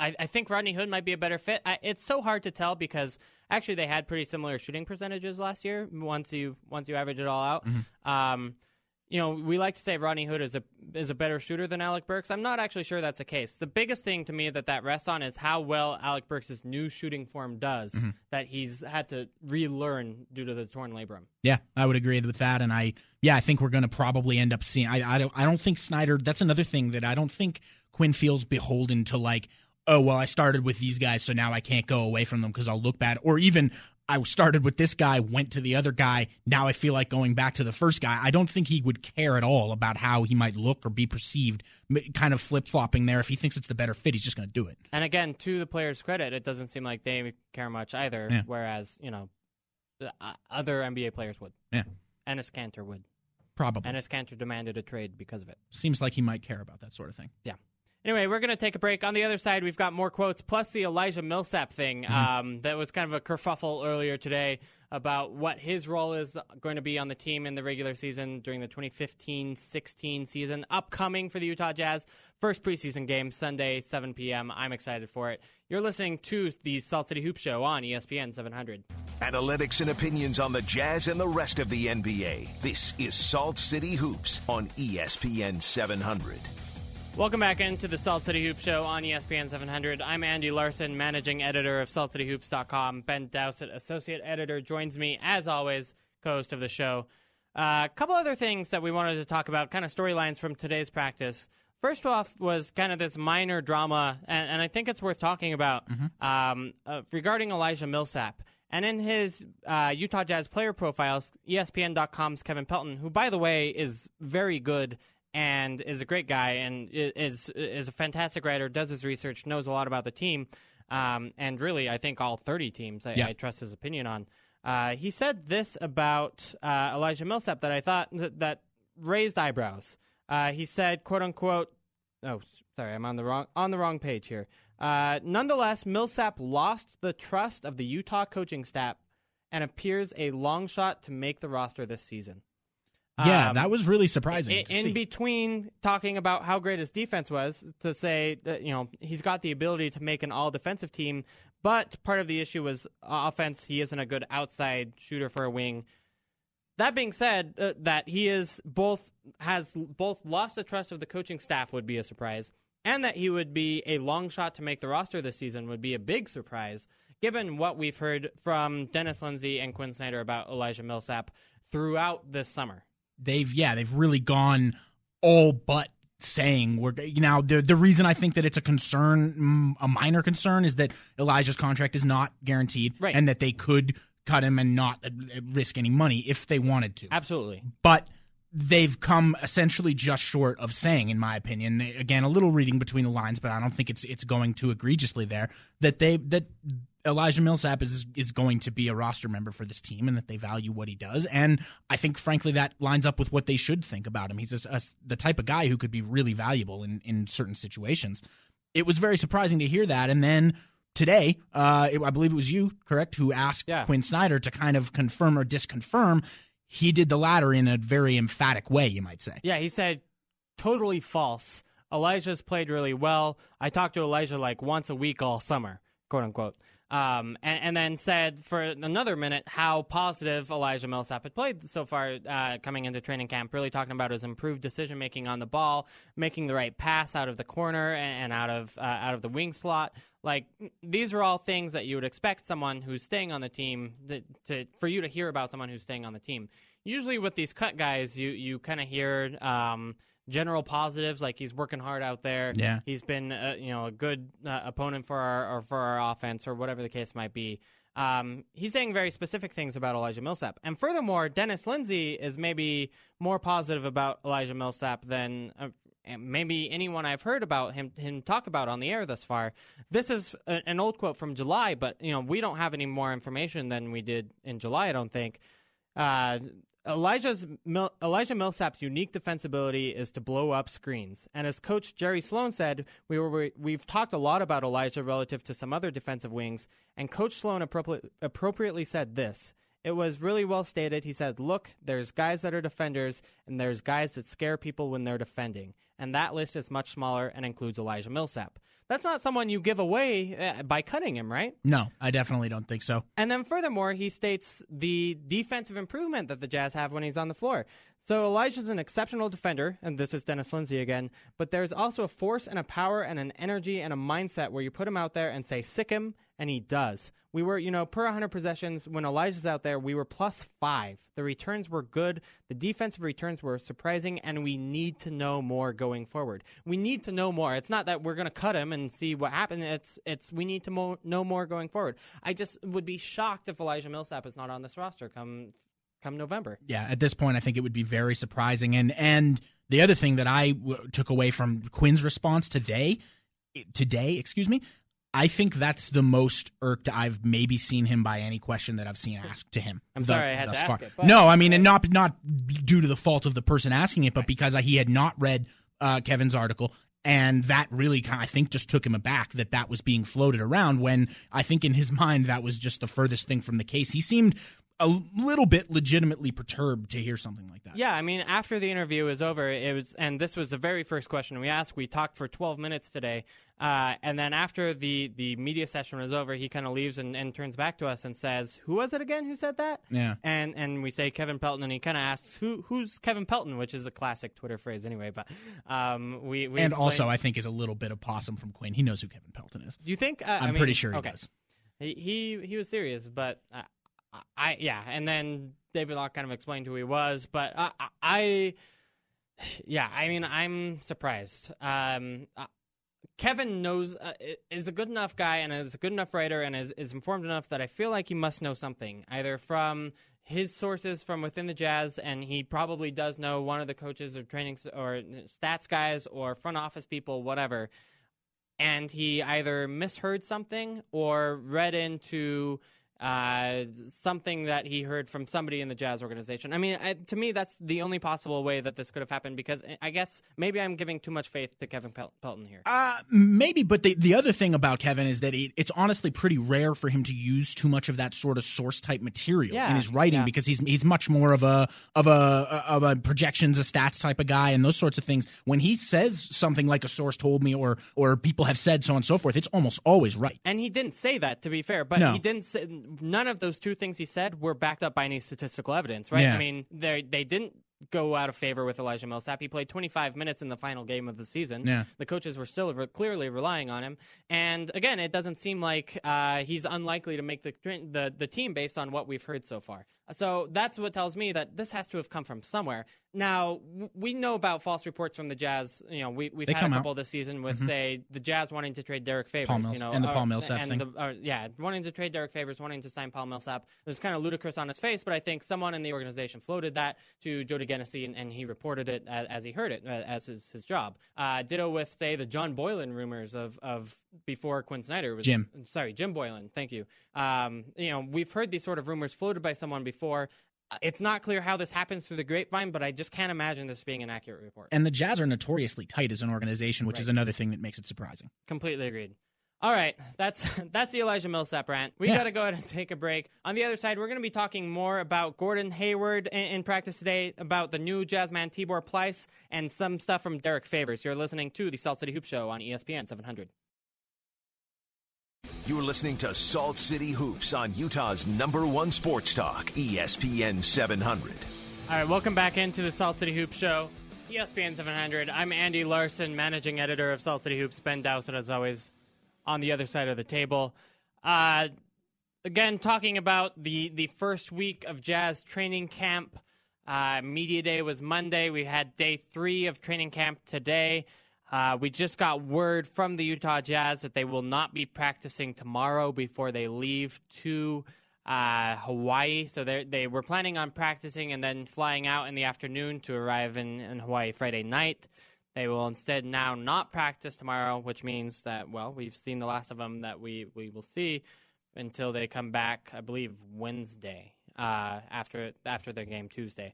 I, I think Rodney Hood might be a better fit. I, it's so hard to tell because actually they had pretty similar shooting percentages last year. Once you once you average it all out, Mm-hmm. um, you know we like to say Rodney Hood is a is a better shooter than Alec Burks. I'm not actually sure that's the case. The biggest thing to me that that rests on is how well Alec Burks' new shooting form does Mm-hmm. that he's had to relearn due to the torn labrum. Yeah, I would agree with that, and I yeah, I think we're going to probably end up seeing. I I don't I don't think Snyder. That's another thing that I don't think Quinn feels beholden to like. Oh well, I started with these guys, so now I can't go away from them because I'll look bad. Or even I started with this guy, went to the other guy. Now I feel like going back to the first guy. I don't think he would care at all about how he might look or be perceived. Kind of flip flopping there. If he thinks it's the better fit, he's just going to do it. And again, to the players' credit, it doesn't seem like they care much either. Yeah. Whereas, you know, uh, other NBA players would. Yeah, Enes Kanter would. probably. Enes Kanter demanded a trade because of it. Seems like he might care about that sort of thing. Yeah. Anyway, we're going to take a break. On the other side, we've got more quotes, plus the Elijah Millsap thing. Um, that was kind of a kerfuffle earlier today about what his role is going to be on the team in the regular season during the 2015-16 season, upcoming for the Utah Jazz. First preseason game, Sunday, 7 p.m. I'm excited for it. You're listening to the Salt City Hoop Show on ESPN 700. Analytics and opinions on the Jazz and the rest of the NBA. This is Salt City Hoops on ESPN 700. Welcome back into the Salt City Hoop Show on ESPN 700. I'm Andy Larsen, managing editor of SaltCityHoops.com. Ben Dowsett, associate editor, joins me as always, co-host of the show. A couple other things that we wanted to talk about, kind of storylines from today's practice. First off was kind of this minor drama, and, and I think it's worth talking about um, uh, regarding Elijah Millsap. And in his uh, Utah Jazz player profiles, ESPN.com's Kevin Pelton, who, by the way, is very good and is a great guy and is is a fantastic writer, does his research, knows a lot about the team, um, and really, I think all 30 teams I, Yeah. I trust his opinion on. Uh, he said this about uh, Elijah Millsap that I thought that, that raised eyebrows. Uh, he said, "quote unquote." Oh, sorry, I'm on the wrong on the wrong page here. Uh, nonetheless, Millsap lost the trust of the Utah coaching staff and appears a long shot to make the roster this season. Yeah, Um, that was really surprising. in, in see. between talking about how great his defense was to say that you know he's got the ability to make an all defensive team but part of the issue was offense he isn't a good outside shooter for a wing that being said uh, that he is both has both lost the trust of the coaching staff would be a surprise and that he would be a long shot to make the roster this season would be a big surprise given what we've heard from Dennis Lindsey and Quinn Snyder about Elijah Millsap throughout this summer they've yeah they've really gone all but saying we're you know the the reason I think that it's a concern mm, a minor concern is that Elijah's contract is not guaranteed Right. and that they could cut him and not uh, risk any money if they wanted to absolutely but they've come essentially just short of saying in my opinion again a little reading between the lines but I don't think it's it's going too egregiously there that they that Elijah Millsap is is going to be a roster member for this team and that they value what he does and I think frankly that lines up with what they should think about him he's a, a- the type of guy who could be really valuable in in certain situations it was very surprising to hear that and then today uh it, I believe it was you correct who asked Yeah. Quinn Snyder to kind of confirm or disconfirm he did the latter in a very emphatic way, you might say. Yeah, he said totally false. Elijah's played really well. I talked to Elijah like once a week all summer, quote unquote. Um, and, and then said for another minute how positive Elijah Millsap had played so far uh, coming into training camp, really talking about his improved decision making on the ball, making the right pass out of the corner and, and out of uh, out of the wing slot. Like these are all things that you would expect someone who's staying on the team to, to for you to hear about someone who's staying on the team. Usually with these cut guys, you you kind of hear um, general positives like he's working hard out there. Yeah. he's been uh, you know a good uh, opponent for our or for our offense or whatever the case might be. Um, he's saying very specific things about Elijah Millsap, and furthermore, Dennis Lindsey is maybe more positive about Elijah Millsap than uh, maybe anyone I've heard about him him talk about on the air thus far. This is a, an old quote from July, but you know we don't have any more information than we did in July. I don't think. Uh, Elijah's Mil- Elijah Millsap's unique defensibility is to blow up screens, and as Coach Jerry Sloan said, we were we've talked a lot about Elijah relative to some other defensive wings, and Coach Sloan appropri- appropriately said this: It was really well stated. He said, Look, there's guys that are defenders, and there's guys that scare people when they're defending. And that list is much smaller and includes Elijah Millsap. That's not someone you give away uh, by cutting him, right? No, I definitely don't think so. And then furthermore, he states the defensive improvement that the Jazz have when he's on the floor. So Elijah's an exceptional defender, and this is Dennis Lindsey again, but there's also a force and a power and an energy and a mindset where you put him out there and say, sick him, and he does. We were, you know, per 100 possessions, when Elijah's out there, we were plus five. The returns were good. The defensive returns were surprising, and we need to know more going forward. We need to know more. It's not that we're going to cut him and see what happens. It's, it's we need to mo- know more going forward. I just would be shocked if Elijah Millsap is not on this roster come come November. Yeah, at this point, I think it would be very surprising. And and the other thing that I w- took away from Quinn's response today, today, excuse me, I think that's the most irked I've maybe seen him by any question that I've seen asked to him. I'm sorry I had to ask it. No, I mean, and not not due to the fault of the person asking it, but because he had not read uh, Kevin's article. And that really, kind of, I think, just took him aback that that was being floated around. When I think in his <laughs> mind that was just the furthest thing from the case. He seemed a little bit legitimately perturbed to hear something like that. Yeah, I mean, after the interview was over, it was, and this was the very first question we asked. We talked for 12 minutes today, uh, and then after the the media session was over, he kind of leaves and, and turns back to us and says, "Who was it again? Who said that?" Yeah, and and we say Kevin Pelton, and he kind of asks, "Who who's Kevin Pelton?" Which is a classic Twitter phrase anyway. But um, we, we and explained- also I think is a little bit of possum from Quinn. He knows who Kevin Pelton is. Do you think? Uh, I'm I mean, pretty sure he okay. does. He, he he was serious, but uh, I yeah, and then David Locke kind of explained who he was, but I, I yeah, I mean I'm surprised. Um, uh, Kevin knows uh, is a good enough guy and is a good enough writer and is is informed enough that I feel like he must know something either from his sources from within the Jazz, and he probably does know one of the coaches or training or stats guys or front office people, whatever. And he either misheard something or read into uh, something that he heard from somebody in the jazz organization. I mean, I, to me, that's the only possible way that this could have happened because I guess maybe I'm giving too much faith to Kevin Pel- Pelton here. Uh, maybe, but the, the other thing about Kevin is that it, it's honestly pretty rare for him to use too much of that sort of source type material Yeah, in his writing yeah. because he's he's much more of a of a of a projections, a stats type of guy, and those sorts of things. When he says something like a source told me or or people have said so on and so forth, it's almost always right. And he didn't say that, to be fair, but No. he didn't say, none of those two things he said were backed up by any statistical evidence, right? Yeah. I mean, they they didn't go out of favor with Elijah Millsap. He played 25 minutes in the final game of the season. Yeah. The coaches were still re- clearly relying on him. And again, it doesn't seem like uh, he's unlikely to make the, the the team based on what we've heard so far. So that's what tells me that this has to have come from somewhere. Now we know about false reports from the Jazz. You know, we, we've They had a come out. couple this season with say the Jazz wanting to trade Derek Favors. Mills- you know, and the or- Paul Millsap and thing. the or, yeah, wanting to trade Derek Favors, wanting to sign Paul Millsap. It was kind of ludicrous on his face, but I think someone in the organization floated that to Jody Genessy, and, and he reported it as, as he heard it, uh, as his, his job. Uh, ditto with, say, the John Boylan rumors of, of before Quinn Snyder was Jim. Sorry, Jim Boylan. Thank you. Um, you know, we've heard these sort of rumors floated by someone before. Uh, It's not clear how this happens through the grapevine, but I just can't imagine this being an accurate report. And the Jazz are notoriously tight as an organization, which is another thing that makes it surprising. Completely agreed. All right, that's <laughs> that's the Elijah Millsap rant. We Yeah. got to go ahead and take a break. On the other side, we're going to be talking more about Gordon Hayward in, in practice today, about the new Jazzman Tibor Pleiss, and some stuff from Derek Favors. You're listening to the Salt City Hoop Show on ESPN 700. You're listening to Salt City Hoops on Utah's number one sports talk, ESPN 700. All right, welcome back into the Salt City Hoops Show, ESPN 700. I'm Andy Larsen, managing editor of Salt City Hoops. Ben Dowsett, as always, on the other side of the table. Uh, again, talking about the, the first week of Jazz training camp. Uh, Media Day was Monday. We had day three of training camp today. Uh, we just got word from the Utah Jazz that they will not be practicing tomorrow before they leave to uh, Hawaii. So they were planning on practicing and then flying out in the afternoon to arrive in, in Hawaii Friday night. They will instead now not practice tomorrow, which means that well, we've seen the last of them that we we will see until they come back. I believe Wednesday uh, after after their game Tuesday.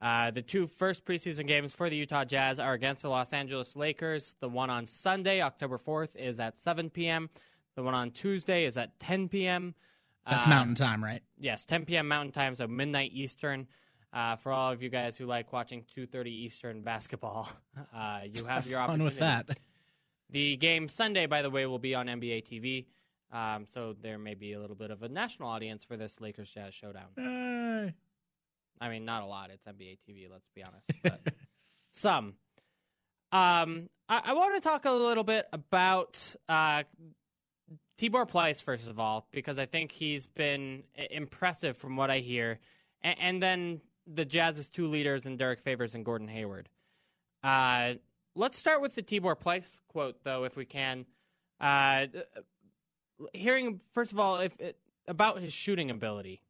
Uh, the two first preseason games for the Utah Jazz are against the Los Angeles Lakers. The one on Sunday, October 4th, is at 7 p.m. The one on Tuesday is at 10 p.m. That's Uh, Mountain Time, right? Yes, 10 p.m. Mountain Time, so midnight Eastern. Uh, for all of you guys who like watching 2:30 Eastern basketball, <laughs> uh, you have your <laughs> Fun with that. The game Sunday, by the way, will be on NBA TV. Um, so there may be a little bit of a national audience for this Lakers Jazz showdown. Hey. I mean, not a lot. It's NBA TV. Let's be honest, but <laughs> some. Um, I, I want to talk a little bit about uh, Tibor Pleiss first of all, because I think he's been impressive from what I hear, and, and then the Jazz's two leaders in Derek Favors and Gordon Hayward. Uh, let's start with the Tibor Pleiss quote, though, if we can. Uh, hearing first of all, if it, about his shooting ability.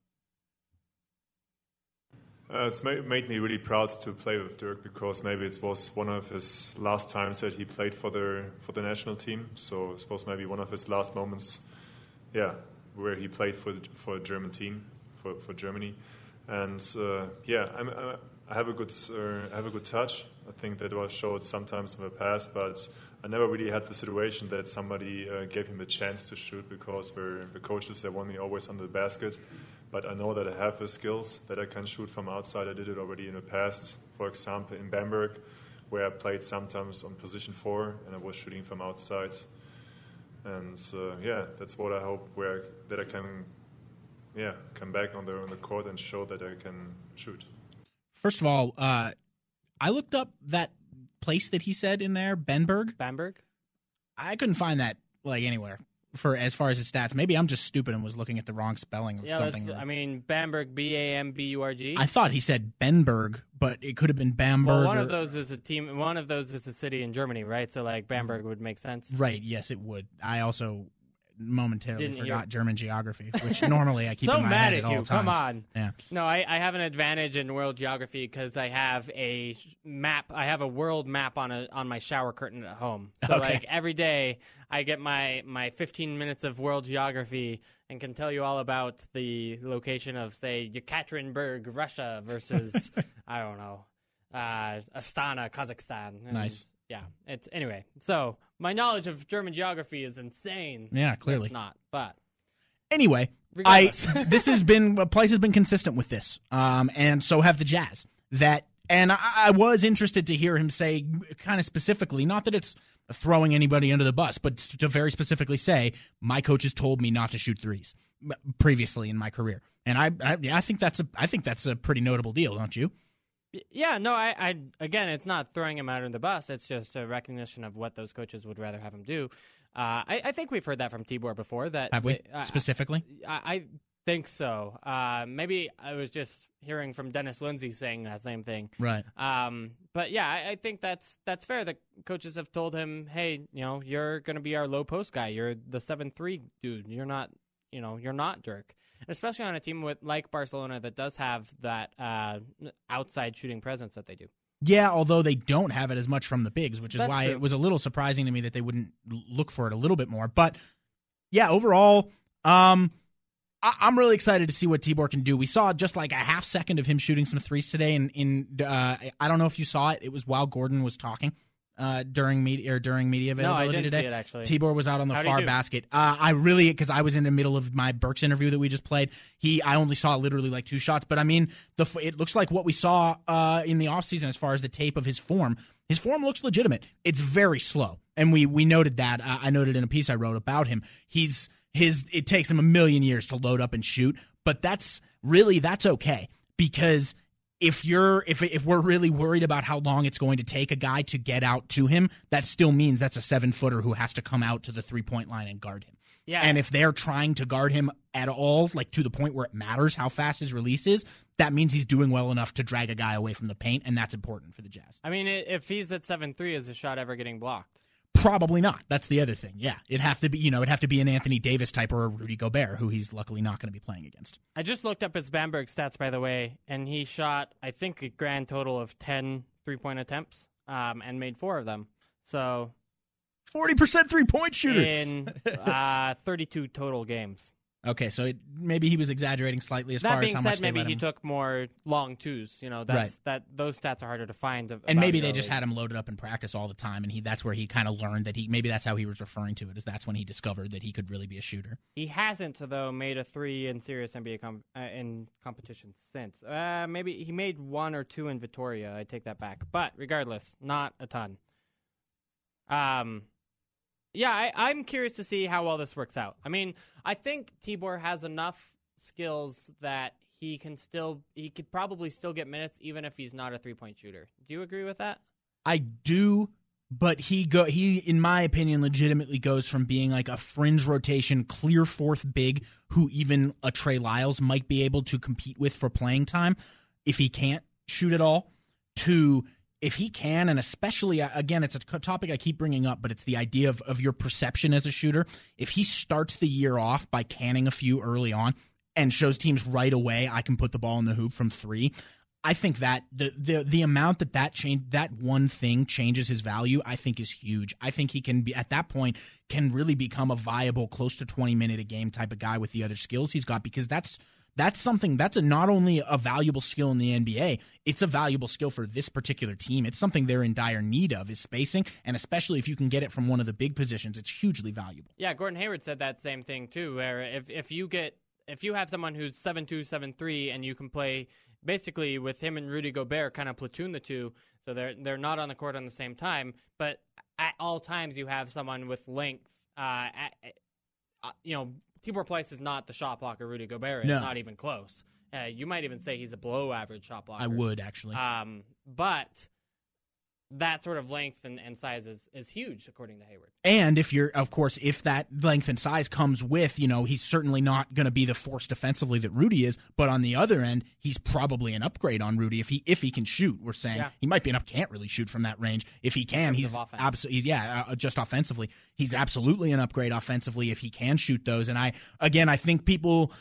Uh, it's made, made me really proud to play with Dirk because maybe it was one of his last times that he played for the for the national team. So I suppose maybe one of his last moments, yeah, where he played for the, for a German team for, for Germany, and uh, yeah, I'm, I I have a good uh, I have a good touch. I think that was showed sometimes in the past, but I never really had the situation that somebody uh, gave him a chance to shoot because the the coaches they want me always under the basket but I know that I have the skills that I can shoot from outside. I did it already in the past. For example, in Bamberg, where I played sometimes on position four and I was shooting from outside. And uh, yeah, that's what I hope where that I can, yeah, come back on the on the court and show that I can shoot. First of all, uh, I looked up that place that he said in there, Benberg. Bamberg? I couldn't find that like anywhere for as far as his stats. Maybe I'm just stupid and was looking at the wrong spelling of Yeah, something. I mean Bamberg, B A M B U R G. I thought he said Benberg, but it could have been Bamberg. Well, one or- of those is a team. One of those is a city in Germany, right? So like Bamberg would make sense. Right. Yes, it would. I also momentarily Didn't forgot hear- German geography, <laughs> which normally I keep so in my mad head at at you. all Come times. on. Yeah. No, I, I have an advantage in world geography because I have a map. I have a world map on a on my shower curtain at home. So <laughs> Okay. like every day, I get my my 15 minutes of world geography and can tell you all about the location of say Yekaterinburg, Russia versus <laughs> I don't know, uh, Astana, Kazakhstan. And, Nice. Yeah. It's anyway. So my knowledge of German geography is insane. Yeah, clearly. It's not, but Anyway, Regardless. I this has been Pleiss has been consistent with this, um, and so have the Jazz. That and I, I was interested to hear him say, kind of specifically, not that it's throwing anybody under the bus, but to very specifically say, my coaches told me not to shoot threes previously in my career, and I I, yeah, I think that's a I think that's a pretty notable deal, don't you? Yeah, no, I, I again, it's not throwing him out on the bus. It's just a recognition of what those coaches would rather have him do. Uh, I, I think we've heard that from Tibor before. That Have we they- specifically? I, I think so. Uh, maybe I was just hearing from Dennis Lindsey saying that same thing. Right. Um, but yeah, I, I think that's that's fair. The coaches have told him, "Hey, you know, you're going to be our low post guy. You're the seven three dude. You're not, you know, you're not Dirk." Especially on a team with like Barcelona that does have that uh, outside shooting presence that they do. Yeah, although they don't have it as much from the bigs, which is That's why true. it was a little surprising to me that they wouldn't look for it a little bit more. But yeah, overall, um, I- I'm really excited to see what Tibor can do. We saw just like a half second of him shooting some threes today, and in, uh, I don't know if you saw it. It was while Gordon was talking uh, during media or during media availability No, I didn't today. see it, actually. Tibor was out on the How'd far basket. Uh, I really because I was in the middle of my Burks interview that we just played. He I only saw literally like two shots, but I mean the it looks like what we saw uh, in the offseason as far as the tape of his form. His form looks legitimate. It's very slow, and we we noted that. Uh, I noted in a piece I wrote about him. He's his. It takes him a million years to load up and shoot, but that's really that's okay because if you're if if we're really worried about how long it's going to take a guy to get out to him, that still means that's a seven footer who has to come out to the three point line and guard him. Yeah. And if they're trying to guard him at all, like to the point where it matters how fast his release is, that means he's doing well enough to drag a guy away from the paint, and that's important for the Jazz. I mean, if he's at seven three, is a shot ever getting blocked? Probably not. That's the other thing. Yeah, it'd have to be you know it'd have to be an Anthony Davis type or a Rudy Gobert, who he's luckily not going to be playing against. I just looked up his Bamberg stats, by the way, and he shot, I think, a grand total of 10 three point attempts um, and made four of them. So Forty percent three point shooter. in uh, 32 total games. Okay, so it, maybe he was exaggerating slightly as that far as how much said, they maybe he him- took more long twos. You know, that's that those stats are harder to find. of- and maybe they just League. had him loaded up in practice all the time, and he that's where he kind of learned that he maybe that's how he was referring to it. Is that's when he discovered that he could really be a shooter. He hasn't though made a three in serious NBA com- uh, in competition since. Uh, maybe he made one or two in Vitoria. I take that back, but regardless, not a ton. Um, yeah, I, I'm curious to see how well this works out. I mean, I think Tibor has enough skills that he can still he could probably still get minutes even if he's not a three point shooter. Do you agree with that? I do, but he go he in my opinion legitimately goes from being like a fringe rotation clear fourth big who even a Trey Lyles might be able to compete with for playing time if he can't shoot at all to if he can and especially uh, again it's a topic I keep bringing up but it's the idea of, of your perception as a shooter if he starts the year off by canning a few early on and shows teams right away I can put the ball in the hoop from 3 I think that the the the amount that that change that one thing changes his value, I think is huge. I think he can be at that point can really become a viable close to 20 minute a game type of guy with the other skills he's got because that's that's something that's a, not only a valuable skill in the NBA, it's a valuable skill for this particular team. It's something they're in dire need of is spacing, and especially if you can get it from one of the big positions, it's hugely valuable. Yeah, Gordon Hayward said that same thing too. Where if if you get if you have someone who's seven two seven three and you can play basically with him and Rudy Gobert kind of platoon the two, so they're they're not on the court on the same time, but at all times you have someone with length. Uh, at, uh, you know, Tibor Pleiss is not the shot blocker Rudy Gobert is, No. not even close. Uh, you might even say he's a below average shot blocker. I would actually. Um, but that sort of length and, and size is, is huge, according to Hayward. And if you're, of course, if that length and size comes with, you know, he's certainly not going to be the force defensively that Rudy is. But on the other end, he's probably an upgrade on Rudy if he if he can shoot. We're saying Yeah. he might be an up, can't really shoot from that range. If he can, he's absolutely, yeah, uh, just offensively, he's absolutely an upgrade offensively if he can shoot those. And I, again, I think people.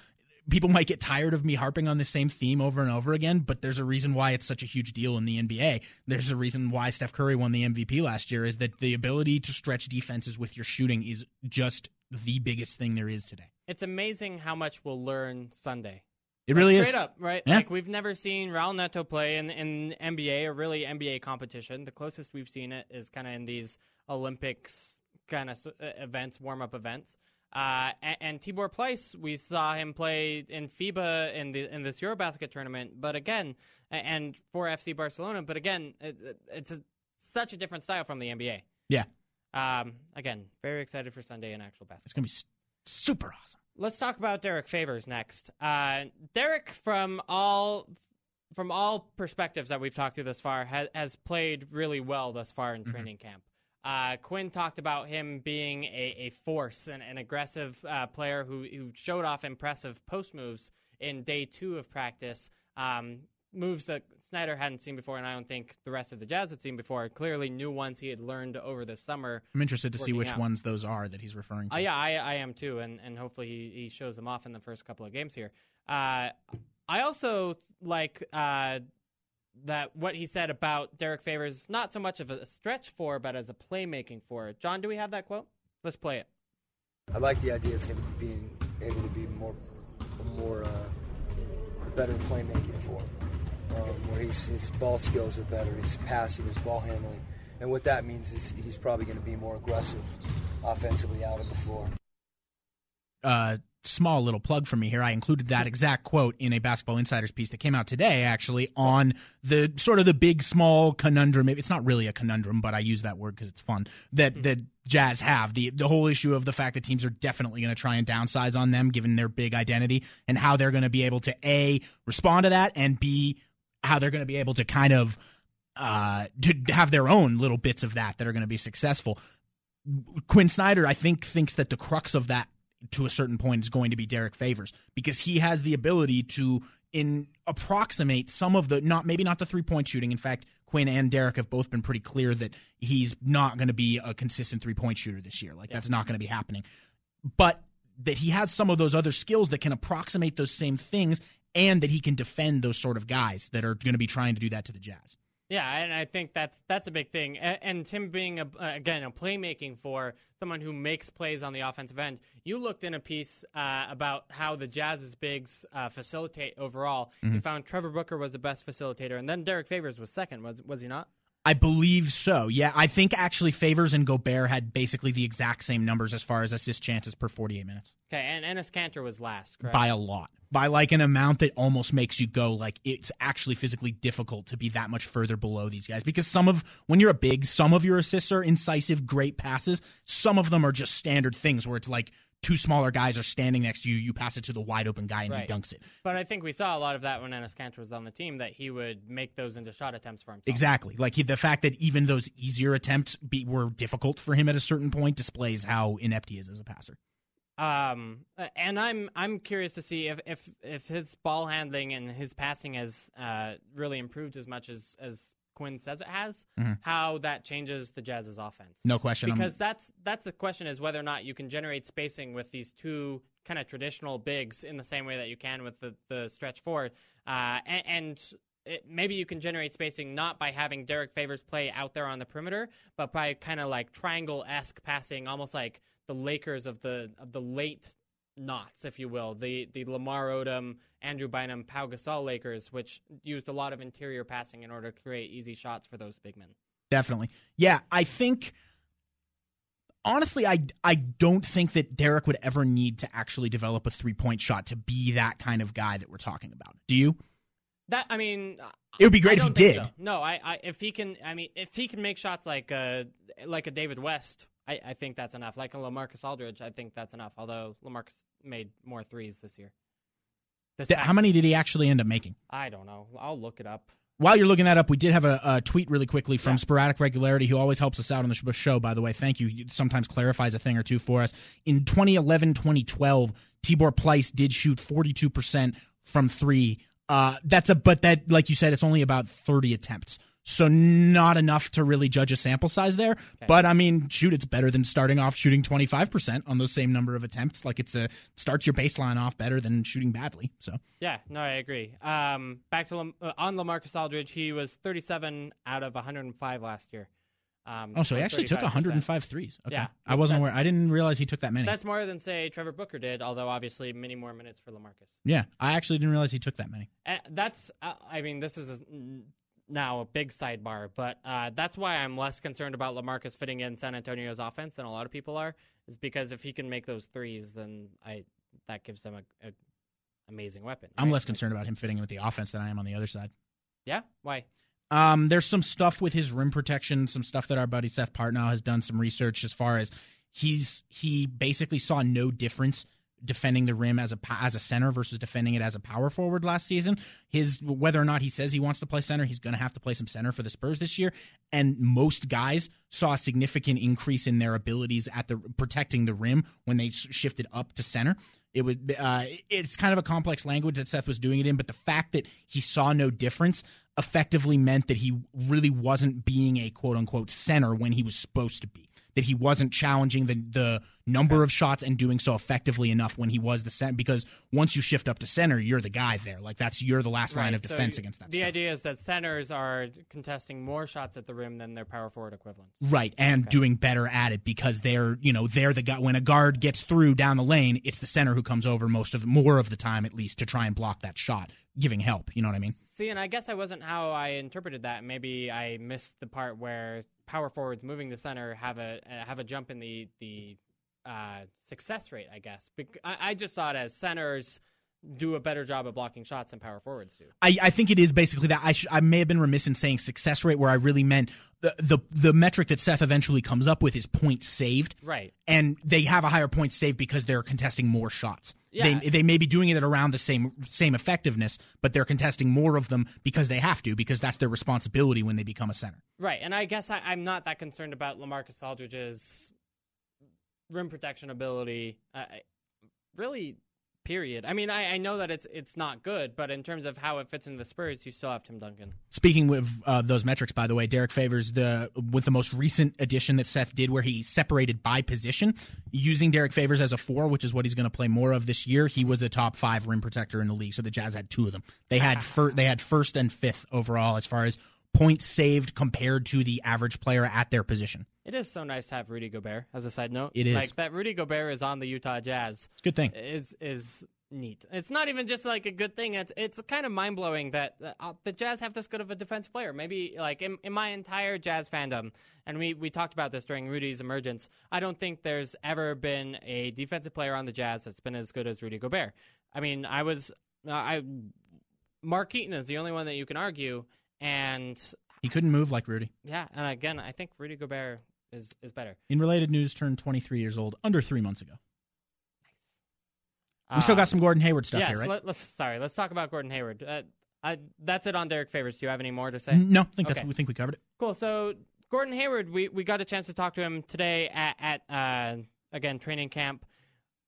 People might get tired of me harping on the same theme over and over again, but there's a reason why it's such a huge deal in the NBA. There's a reason why Steph Curry won the MVP last year is that the ability to stretch defenses with your shooting is just the biggest thing there is today. It's amazing how much we'll learn Sunday. It really Straight is. Straight up, right? Yeah. Like we've never seen Raul Neto play in in NBA or really NBA competition. The closest we've seen it is kind of in these Olympics kind of uh, events, warm up events. Uh, and, and Tibor Pleiss, we saw him play in FIBA in the in this EuroBasket tournament, but again, and for FC Barcelona, but again, it, it- it's a, such a different style from the NBA. Yeah, Um, again, very excited for Sunday in actual basketball. it's gonna be s- super awesome. Let's talk about Derek Favors next. Uh, Derek, from all from all perspectives that we've talked to thus far, has, has played really well thus far in training camp. Uh, Quinn talked about him being a, a force and an aggressive uh, player who, who showed off impressive post moves in day two of practice. Um, moves that Snyder hadn't seen before, and I don't think the rest of the Jazz had seen before. Clearly, new ones he had learned over the summer. I'm interested to see which out. ones those are that he's referring to. Uh, yeah, I, I am too, and, and hopefully he, he shows them off in the first couple of games here. Uh, I also like uh, that what he said about Derek Favors, not so much of a stretch four, but as a playmaking four. John, do we have that quote? Let's play it. I like the idea of him being able to be more, more uh, better playmaking four um, where he's, his ball skills are better, his passing, his ball handling, and what that means is he's probably going to be more aggressive offensively out on the floor. uh, small little plug for me here. I included that exact quote in a Basketball Insiders piece that came out today, actually, on the sort of the big small conundrum. It's not really a conundrum, but I use that word because it's fun. That that Jazz have the the whole issue of the fact that teams are definitely going to try and downsize on them given their big identity and how they're going to be able to a respond to that and b how they're going to be able to kind of uh, to have their own little bits of that that are going to be successful. Quinn Snyder, I think, thinks that the crux of that to a certain point is going to be Derek Favors because he has the ability to in approximate some of the not maybe not the three point shooting. In fact, Quinn and Derek have both been pretty clear that he's not going to be a consistent three point shooter this year. Like that's not going to be happening. But that he has some of those other skills that can approximate those same things and that he can defend those sort of guys that are going to be trying to do that to the Jazz. Yeah, and I think that's that's a big thing. And, and Tim being a, again a playmaking four someone who makes plays on the offensive end. You looked in a piece uh, about how the Jazz's bigs uh, facilitate overall. Mm-hmm. You found Trevor Booker was the best facilitator, and then Derek Favors was second. Was was he not? I believe so. Yeah, I think actually Favors and Gobert had basically the exact same numbers as far as assist chances per 48 minutes. Okay, and Enes Kanter was last, correct? By a lot. By like an amount that almost makes you go like it's actually physically difficult to be that much further below these guys because some of when you're a big, some of your assists are incisive, great passes. Some of them are just standard things where it's like two smaller guys are standing next to you, you pass it to the wide open guy and Right. he dunks it. But I think we saw a lot of that when Enes Kanter was on the team, that he would make those into shot attempts for himself. Exactly. Like he, the fact that even those easier attempts be, were difficult for him at a certain point displays how inept he is as a passer. Um, and I'm I'm curious to see if if if his ball handling and his passing has uh, really improved as much as as Quinn says it has. How that changes the Jazz's offense. Mm-hmm. No question. I'm- because that's that's the question is whether or not you can generate spacing with these two kind of traditional bigs in the same way that you can with the the stretch four, uh, and. and it, maybe you can generate spacing not by having Derek Favors play out there on the perimeter, but by kind of like triangle esque passing, almost like the Lakers of the of the late knots, if you will, the the Lamar Odom, Andrew Bynum, Pau Gasol Lakers, which used a lot of interior passing in order to create easy shots for those big men. Definitely. Yeah, I think honestly I I don't think that Derek would ever need to actually develop a three-point shot to be that kind of guy that we're talking about. Do you? That I mean, It would be great if he did. so. No, I, I if he can, I mean, if he can make shots like uh like a David West, I, I think that's enough. Like a Lamarcus Aldridge, I think that's enough. Although Lamarcus made more threes this year. Th- How many did he actually end up making? I don't know. I'll look it up. While you're looking that up, we did have a, a tweet really quickly from Yeah. Sporadic Regularity, who always helps us out on the show, by the way. Thank you. He sometimes clarifies a thing or two for us. In 2011 2012, Tibor Pleiss did shoot 42% from three. Uh, that's a, but that, like you said, it's only about 30 attempts. So not enough to really judge a sample size there. But I mean, shoot, it's better than starting off shooting 25% on those same number of attempts. Like it's a, starts your baseline off better than shooting badly. So Yeah, no, I agree. Um, back to Lam- uh, on Lamarcus Aldridge, he was 37 out of 105 last year. Um, Oh, so he actually took 35%. 105 threes. Okay. Yeah, I wasn't aware. I didn't realize he took that many. That's more than say Trevor Booker did, although obviously many more minutes for Lamarcus. yeah, I actually didn't realize he took that many. Uh, that's, uh, I mean, this is a, now a big sidebar, but uh, that's why I'm less concerned about Lamarcus fitting in San Antonio's offense than a lot of people are. Is because if he can make those threes, then I that gives them a, a amazing weapon. I'm less concerned about him fitting in with the offense than I am on the other side. Yeah, why? Um, there's some stuff with his rim protection, some stuff that our buddy Seth Partnow has done some research as far as he's he basically saw no difference defending the rim as a as a center versus defending it as a power forward last season. His whether or not he says he wants to play center, he's going to have to play some center for the Spurs this year. And most guys saw a significant increase in their abilities at the protecting the rim when they shifted up to center. It would uh, it's kind of a complex language that Seth was doing it in, but the fact that he saw no difference effectively meant that he really wasn't being a quote unquote center when he was supposed to be. That he wasn't challenging the the number of shots and doing so effectively enough when he was the center. Because once you shift up to center, you're the guy there. Like that's you're the last line of so defense against that. The stuff. idea is that centers are contesting more shots at the rim than their power forward equivalents. Right, and doing better at it because they're you know they're the guy. When a guard gets through down the lane, it's the center who comes over most of more of the time at least to try and block that shot, giving help. You know what I mean? See, and I guess I wasn't how I interpreted that. Maybe I missed the part where power forwards moving to center have a uh, have a jump in the the uh, success rate. I guess I, I just saw it as centers do a better job of blocking shots than power forwards do. I, I think it is basically that. I sh- I may have been remiss in saying success rate, where I really meant the, the the metric that Seth eventually comes up with is points saved. Right. And they have a higher point saved because they're contesting more shots. Yeah. They they may be doing it at around the same same effectiveness, but they're contesting more of them because they have to because that's their responsibility when they become a center. Right, and I guess I, I'm not that concerned about Lamarcus Aldridge's rim protection ability. Uh, I- really, period. I mean, I, I know that it's it's not good, but in terms of how it fits into the Spurs, you still have Tim Duncan. Speaking with uh, those metrics, by the way, Derek Favors the with the most recent addition that Seth did, where he separated by position, using Derek Favors as a four, which is what he's going to play more of this year. He was a top five rim protector in the league, so the Jazz had two of them. They had fir- they had first and fifth overall as far as points saved compared to the average player at their position. It is so nice to have Rudy Gobert. As a side note, It is. like that. Rudy Gobert is on the Utah Jazz. It's a good thing. Is is neat. It's not even just like a good thing. It's it's kind of mind blowing that uh, the Jazz have this good of a defensive player. Maybe like in, in my entire Jazz fandom, and we we talked about this during Rudy's emergence. I don't think there's ever been a defensive player on the Jazz that's been as good as Rudy Gobert. I mean, I was uh, I Mark Eaton is the only one that you can argue, and He couldn't move like Rudy. yeah, and again, I think Rudy Gobert is is better. In related news, turned 23 years old under three months ago. Nice. We still got some Gordon Hayward stuff yes, here, right? Let, us sorry. Let's talk about Gordon Hayward. Uh, I, that's it on Derek Favors. Do you have any more to say? no, I think that's Okay. we think we covered it. Cool. So Gordon Hayward, we, we got a chance to talk to him today at, at uh, again training camp.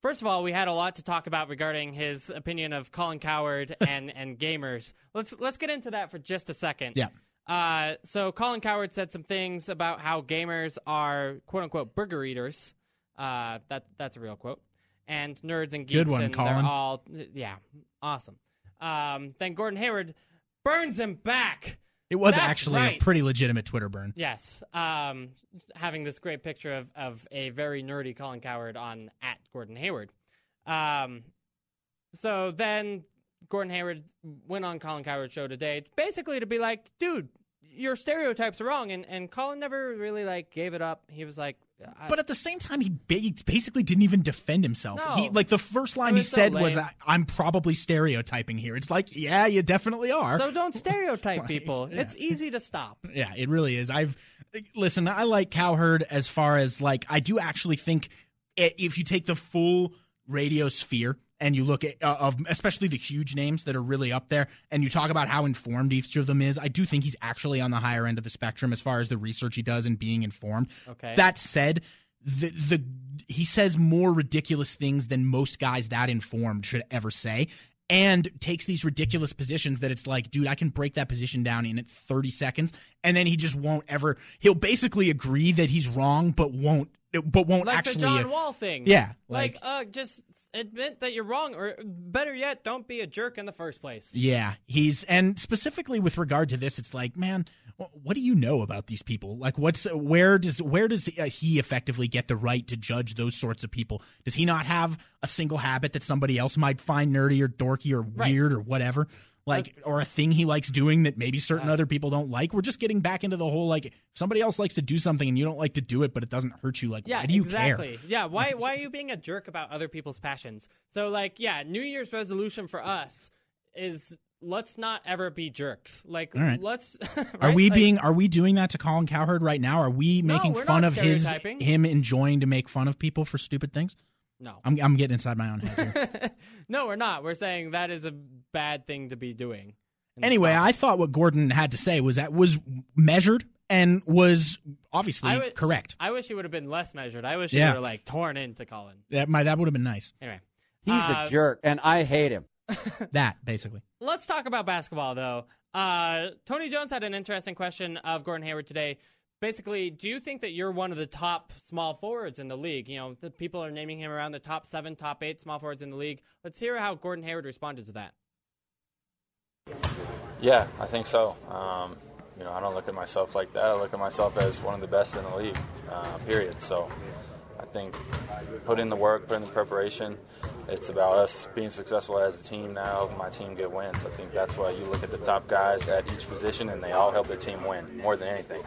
First of all, we had a lot to talk about regarding his opinion of Colin Cowherd <laughs> and, and gamers. Let's let's get into that for just a second. Yeah. Uh, so Colin Cowherd said some things about how gamers are quote unquote burger eaters. Uh, that that's a real quote. And nerds and geeks, Good one, and Colin. they're all yeah, awesome. Um, then Gordon Hayward burns him back. It was That's actually right. a pretty legitimate Twitter burn. Yes. Um, having this great picture of, of a very nerdy Colin Cowherd on at Gordon Hayward. Um, so then Gordon Hayward went on Colin Cowherd's show today, basically to be like, dude, your stereotypes are wrong. And, and Colin never really like gave it up. He was like, I, But at the same time, he basically didn't even defend himself. No. He, like the first line he so said was, lame. "I- "I'm probably stereotyping here." It's like, yeah, you definitely are. so don't stereotype <laughs> people. yeah. It's easy to stop. Yeah, it really is. I've listen. I like Cowherd as far as like I do actually think eh, if you take the full radio sphere and you look at uh, of especially the huge names that are really up there, and you talk about how informed each of them is, I do think he's actually on the higher end of the spectrum as far as the research he does and being informed. Okay. That said. The, the he says more ridiculous things than most guys that informed should ever say and takes these ridiculous positions that it's like, dude, I can break that position down in 30 seconds, and then he just won't ever. He'll basically agree that he's wrong, but won't, but won't Like actually. the John Wall thing. Yeah, Like, like- uh, just admit that you're wrong, or better yet, don't be a jerk in the first place. Yeah, he's and specifically with regard to this, it's like, man, what do you know about these people? Like, what's where does where does uh, he effectively get the right to judge those sorts of people? Does he not have a single habit that somebody else might find nerdy or dorky or Right. weird or whatever? Like, or a thing he likes doing that maybe certain other people don't like. We're just getting back into the whole like, somebody else likes to do something and you don't like to do it, but it doesn't hurt you. Like, Yeah, why do you exactly. care? Yeah, why why are you being a jerk about other people's passions? So like, yeah, New Year's resolution for us is let's not ever be jerks. Like right. let's <laughs> Are we Like, being are we doing that to Colin Cowherd right now? Are we making we're fun of his him enjoying to make fun of people for stupid things? No. I'm I'm getting inside my own head here. <laughs> no, we're not. We're saying that is a bad thing to be doing. Anyway. I thought what Gordon had to say was that was measured and was obviously I wish- correct. I wish he would have been less measured. I wish he Yeah. would have like torn into Colin. That might that would have been nice. Anyway. He's Uh, a jerk, and I hate him. <laughs> That basically. Let's talk about basketball, though. Uh, Tony Jones had an interesting question of Gordon Hayward today. Basically, do you think that you're one of the top small forwards in the league? You know, the people are naming him around the top seven, top eight small forwards in the league. Let's hear how Gordon Hayward responded to that. Yeah, I think so. Um, you know, I don't look at myself like that. I look at myself as one of the best in the league, uh, period. So I think put in the work, put in the preparation. It's about us being successful as a team now, helping my team get wins. I think that's why you look at the top guys at each position and they all help their team win more than anything.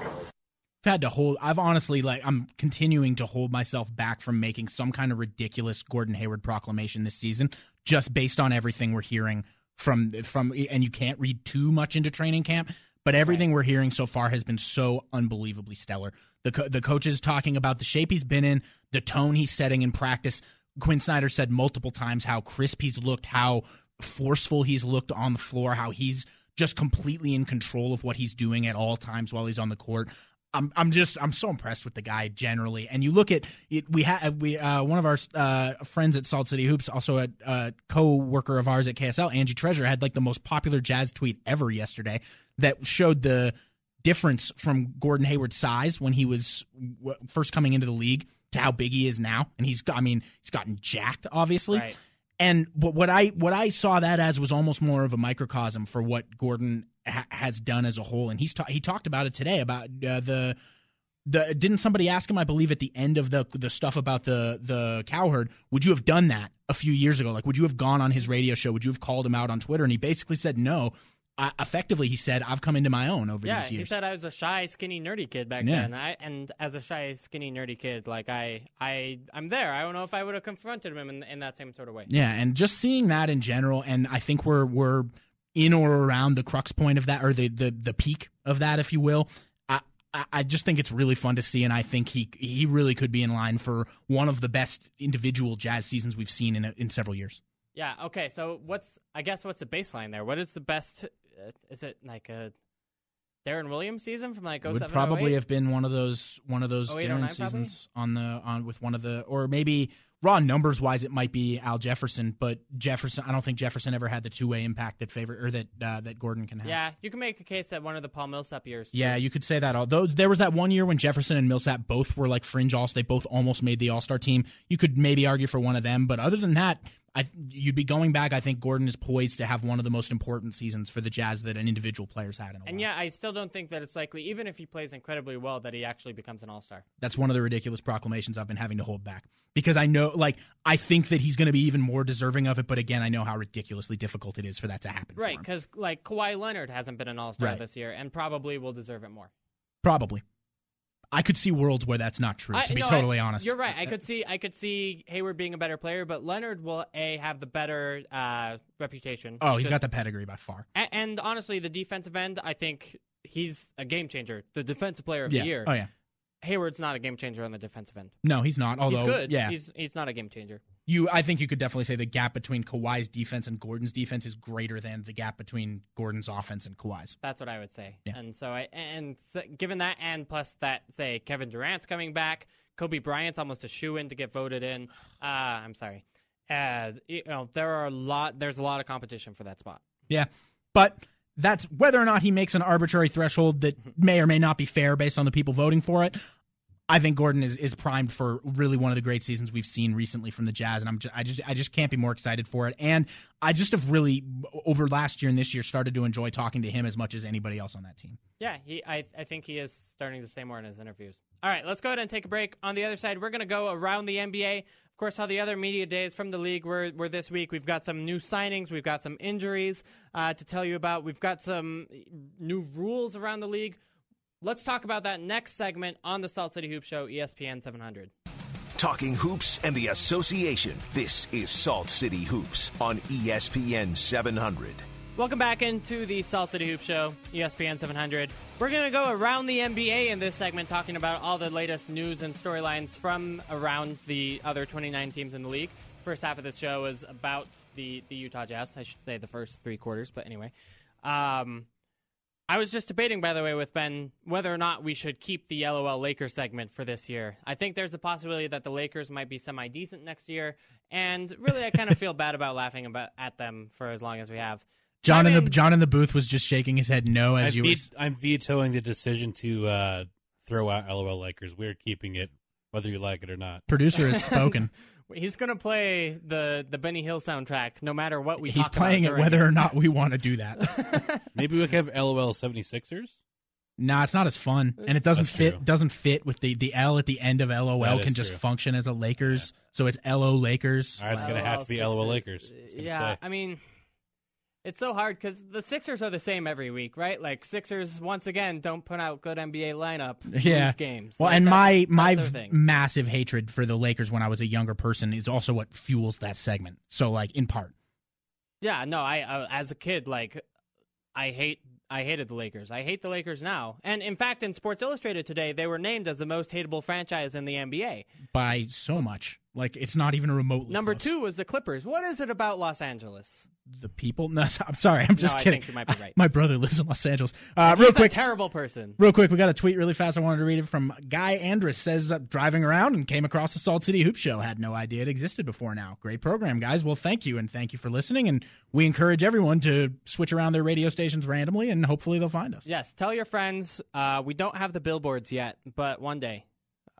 I've had to hold I've honestly like I'm continuing to hold myself back from making some kind of ridiculous Gordon Hayward proclamation this season just based on everything we're hearing from from and you can't read too much into training camp but everything we're hearing so far has been so unbelievably stellar. The co- the coaches talking about the shape he's been in, the tone he's setting in practice. Quin Snyder said multiple times how crisp he's looked, how forceful he's looked on the floor, how he's just completely in control of what he's doing at all times while he's on the court. I'm I'm just I'm so impressed with the guy generally. And you look at it, we have we uh, one of our uh, friends at Salt City Hoops, also a uh, co-worker of ours at KSL, Angie Treasure, had like the most popular Jazz tweet ever yesterday that showed the difference from Gordon Hayward's size when he was w- first coming into the league to how big he is now. And he's got, I mean he's gotten jacked obviously. Right. And what I what I saw that as was almost more of a microcosm for what Gordon ha- has done as a whole. And he's ta- he talked about it today about uh, the the didn't somebody ask him? I believe at the end of the the stuff about the the cowherd, would you have done that a few years ago? Like, would you have gone on his radio show? Would you have called him out on Twitter? And he basically said no. I, effectively, he said, "I've come into my own over yeah, these years." he said I was a shy, skinny, nerdy kid back Yeah. then. I, and as a shy, skinny, nerdy kid, like I, I, I'm there. I don't know if I would have confronted him in, in that same sort of way. Yeah, and just seeing that in general, and I think we're we're in or around the crux point of that, or the the, the peak of that, if you will. I, I just think it's really fun to see, and I think he he really could be in line for one of the best individual jazz seasons we've seen in a, in several years. Yeah. Okay. So what's I guess what's the baseline there? What is the best? Uh, is it like a Deron Williams season from like It would probably 08? have been one of those one of those Deron 09 seasons on the on with one of the or maybe raw numbers wise it might be Al Jefferson, but Jefferson I don't think Jefferson ever had the two way impact that favor or that uh, that Gordon can have. Yeah, you can make a case that one of the Paul Millsap years. Yeah, you could say that. Although there was that one year when Jefferson and Millsap both were like fringe all, they both almost made the All Star team. You could maybe argue for one of them, but other than that, I you'd be going back. I think Gordon is poised to have one of the most important seasons for the Jazz that an individual player's had in a while. And yeah, I still don't think that it's likely, even if he plays incredibly well, that he actually becomes an All Star. That's one of the ridiculous proclamations I've been having to hold back because I know, like, I think that he's going to be even more deserving of it. But again, I know how ridiculously difficult it is for that to happen. Right, because like Kawhi Leonard hasn't been an All Star Right. this year, and probably will deserve it more. Probably. I could see worlds where that's not true. I- to be no, I- totally honest, you're right. I could see, I could see Hayward being a better player, but Leonard will a have the better uh, reputation. Oh, he's got the pedigree by far. A- And, honestly, the defensive end, I think he's a game changer, the defensive player of Yeah. the year. Oh yeah. Hayward's not a game changer on the defensive end. No, he's not. Although, he's good. yeah, he's he's not a game changer. You. I think you could definitely say the gap between Kawhi's defense and Gordon's defense is greater than the gap between Gordon's offense and Kawhi's. That's what I would say. Yeah. And so I and given that, and plus that, say Kevin Durant's coming back, Kobe Bryant's almost a shoe in to get voted in. <sighs> Uh, I'm sorry. Uh, you know, there are a lot. There's a lot of competition for that spot. Yeah, but that's whether or not he makes an arbitrary threshold that <laughs> may or may not be fair based on the people voting for it. I think Gordon is, is primed for really one of the great seasons we've seen recently from the Jazz, and I'm just, I just I just can't be more excited for it. And I just have really over last year and this year started to enjoy talking to him as much as anybody else on that team. Yeah, he. I, I think he is starting to say more in his interviews. All right, let's go ahead and take a break. On the other side, we're going to go around the NBA. Of course, how the other media days from the league were, were this week. We've got some new signings. We've got some injuries uh, to tell you about. We've got some new rules around the league. Let's talk about that next segment on the Salt City Hoop Show, ESPN 700. Talking hoops and the association. This is Salt City Hoops on ESPN 700. Welcome back into the Salt City Hoop Show, ESPN 700. We're going to go around the NBA in this segment, talking about all the latest news and storylines from around the other 29 teams in the league. First half of this show is about the, the Utah Jazz. I should say the first three quarters, but anyway. Um, I was just debating, by the way, with Ben whether or not we should keep the LOL Lakers segment for this year. I think there's a possibility that the Lakers might be semi decent next year, and really, I kind of feel bad about laughing about at them for as long as we have. John Chime in the John in the booth was just shaking his head no as I'm, you were. I'm vetoing the decision to uh, throw out LOL Lakers. We're keeping it, whether you like it or not. Producer has spoken. <laughs> He's gonna play the the Benny Hill soundtrack no matter what we. He's talk playing about it whether or not we want to do that. <laughs> Maybe we could have LOL 76ers. Nah, it's not as fun, and it doesn't That's fit. true. Doesn't fit with the the L at the end of LOL That can just true. function as a Lakers, so it's LO Lakers. All right, it's going to have to be LOL LOL Lakers. It's Yeah, stay. I mean, it's so hard because the Sixers are the same every week, right? Like Sixers once again don't put out good NBA lineup. Yeah, games. Well, Like, and my my v- massive hatred for the Lakers when I was a younger person is also what fuels that segment. So, like in part, Yeah, no, I uh, as a kid, like I hate I hated the Lakers. I hate the Lakers now. And in fact, in Sports Illustrated today, they were named as the most hateable franchise in the NBA. by so much, like it's not even remotely. Number close. two was the Clippers. What is it about Los Angeles? the people. <laughs> No, I'm sorry, I'm just No, I kidding. think you might be right. <laughs> My brother lives in Los Angeles. Uh, He's real quick, a terrible person. Real quick, we got a tweet really fast. I wanted to read it from Guy Andrus. Says uh, driving around and came across the Salt City Hoop Show. Had no idea it existed before now. Great program, guys. Well, thank you and thank you for listening. And we encourage everyone to switch around their radio stations randomly, and hopefully they'll find us. Yes, tell your friends. Uh, we don't have the billboards yet, but one day.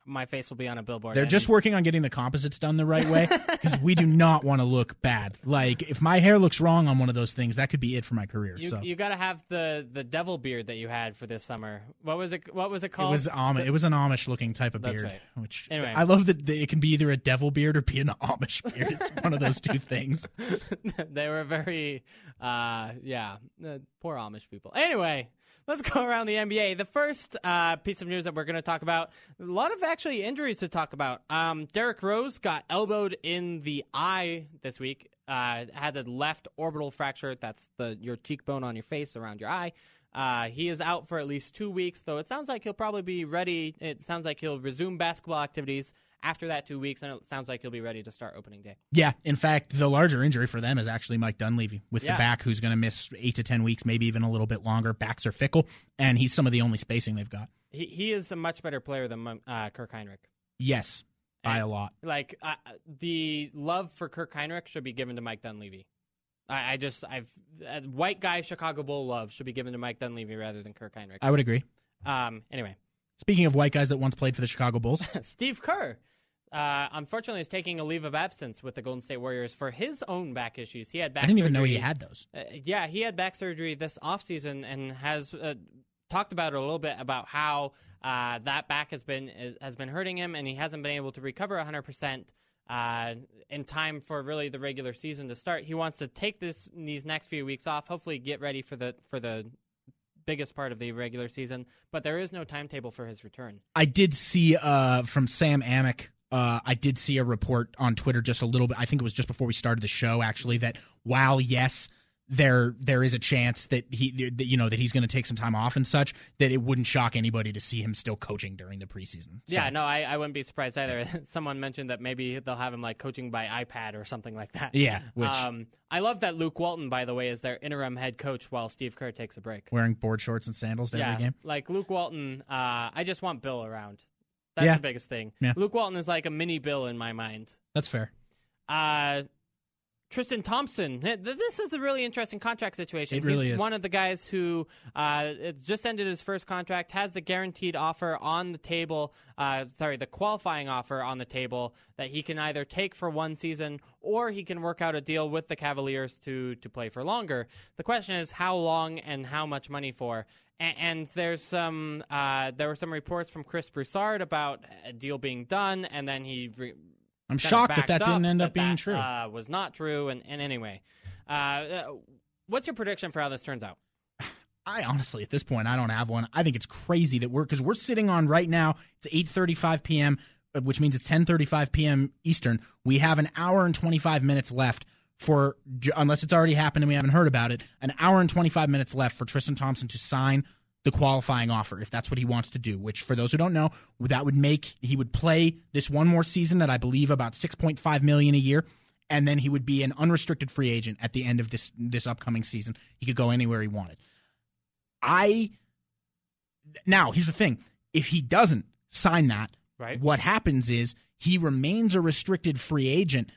My face will be on a billboard. They're just working on getting the composites done the right way because we do not want to look bad. Like if my hair looks wrong on one of those things, that could be it for my career. You, so you got to have the the devil beard that you had for this summer. What was it? What was it called? it was Amish. It was an Amish looking type of beard. right. Which Anyway. I love that it can be either a devil beard or be an Amish beard. It's one of those two things. <laughs> they were very, uh, yeah, uh, poor Amish people. Anyway, let's go around the NBA. The first uh, piece of news that we're going to talk about, a lot of actually injuries to talk about. Um, Derrick Rose got elbowed in the eye this week. Uh, had a left orbital fracture. That's the your cheekbone on your face around your eye. Uh, he is out for at least two weeks, though it sounds like he'll probably be ready. It sounds like he'll resume basketball activities after that two weeks, and it sounds like he'll be ready to start opening day. Yeah, in fact, the larger injury for them is actually Mike Dunleavy with Yeah. the back, who's going to miss eight to ten weeks, maybe even a little bit longer. Backs are fickle, and he's some of the only spacing they've got. He he is a much better player than uh, Kirk Hinrich. Yes, by a lot. Like uh, the love for Kirk Hinrich should be given to Mike Dunleavy. I, I just I've as white guy Chicago Bull love should be given to Mike Dunleavy rather than Kirk Hinrich. I would agree. Um. Anyway, Speaking of white guys that once played for the Chicago Bulls, <laughs> Steve Kerr. Uh, unfortunately, is taking a leave of absence with the Golden State Warriors for his own back issues. He had back. I didn't even know he had those. Uh, yeah, he had back surgery this offseason and has uh, talked about it a little bit about how uh, that back has been is, has been hurting him, and he hasn't been able to recover 100 percent uh, in time for really the regular season to start. He wants to take this these next few weeks off, hopefully get ready for the for the biggest part of the regular season. But there is no timetable for his return. I did see uh, from Sam Amick. Uh, I did see a report on Twitter just a little bit. I think it was just before we started the show, actually. That while yes, there there is a chance that he that, you know that he's going to take some time off and such, that it wouldn't shock anybody to see him still coaching during the preseason. So, Yeah, no, I, I wouldn't be surprised either. <laughs> Someone mentioned that maybe they'll have him like coaching by iPad or something like that. Yeah, which- um, I love that Luke Walton, by the way, is their interim head coach while Steve Kerr takes a break. wearing board shorts and sandals to yeah, every game. like Luke Walton. Uh, I just want Bill around. That's Yeah. the biggest thing. Yeah. Luke Walton is like a mini Bill in my mind. That's fair. Uh, Tristan Thompson. This is a really interesting contract situation. It really He's is. one of the guys who uh, just ended his first contract, has the guaranteed offer on the table. Uh, sorry, the qualifying offer on the table that he can either take for one season or he can work out a deal with the Cavaliers to to play for longer. The question is how long and how much money for. And, and there's some uh, there were some reports from Chris Broussard about a deal being done, and then he. Re- I'm shocked that that didn't end that up being that, true. Uh, was not true. And, and anyway, uh, uh, what's your prediction for how this turns out? <sighs> I honestly, at this point, I don't have one. I think it's crazy that we're because we're sitting on right now. It's eight thirty-five p.m., uh, which means it's ten thirty-five p.m. Eastern. We have an hour and twenty-five minutes left for, unless it's already happened and we haven't heard about it, an hour and twenty-five minutes left for Tristan Thompson to sign the qualifying offer if that's what he wants to do. Which, for those who don't know, that would make he would play this one more season at I believe about six point five million a year and then he would be an unrestricted free agent at the end of this this upcoming season. He could go anywhere he wanted. I now here's the thing: if he doesn't sign that, Right. what happens is he remains a restricted free agent,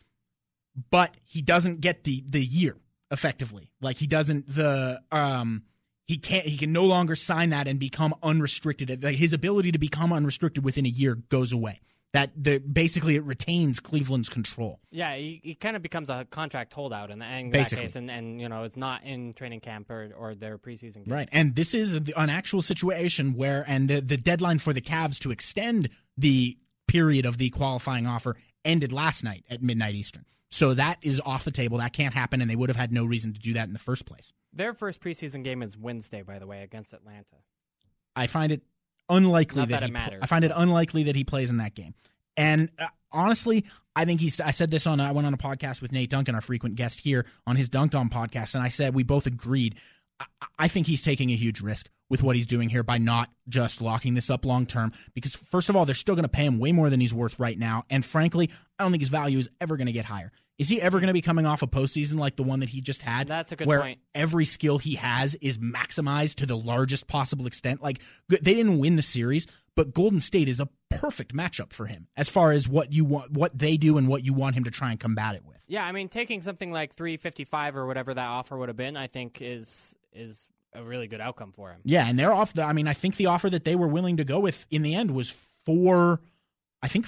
but he doesn't get the the year effectively. Like he doesn't the um he can't he can no longer sign that and become unrestricted. Like, His ability to become unrestricted within a year goes away. That the basically it retains Cleveland's control. Yeah, he, he kind of becomes a contract holdout in, the, in that case, and, and you know it's not in training camp or, or their preseason games. Right. And this is an actual situation where, and the, the deadline for the Cavs to extend the period of the qualifying offer ended last night at midnight Eastern. So that is off the table. That can't happen, and they would have had no reason to do that in the first place. Their first preseason game is Wednesday, by the way, against Atlanta. I find it unlikely that he it matters, I find it unlikely that he plays in that game. And uh, honestly, I think he's. I said this on. I went on a podcast with Nate Duncan, our frequent guest here on his Dunc'd On podcast, and I said we both agreed. I, I think he's taking a huge risk with what he's doing here by not just locking this up long term. Because first of all, they're still going to pay him way more than he's worth right now, and frankly, I don't think his value is ever going to get higher. Is he ever going to be coming off a postseason like the one that he just had? That's a good where point. every skill he has is maximized to the largest possible extent. Like they didn't win the series, but Golden State is a perfect matchup for him as far as what you want, what they do, and what you want him to try and combat it with. Yeah, I mean, taking something like three fifty five or whatever that offer would have been, I think is is a really good outcome for him. Yeah, and they're off the. I mean, I think the offer that they were willing to go with in the end was four I think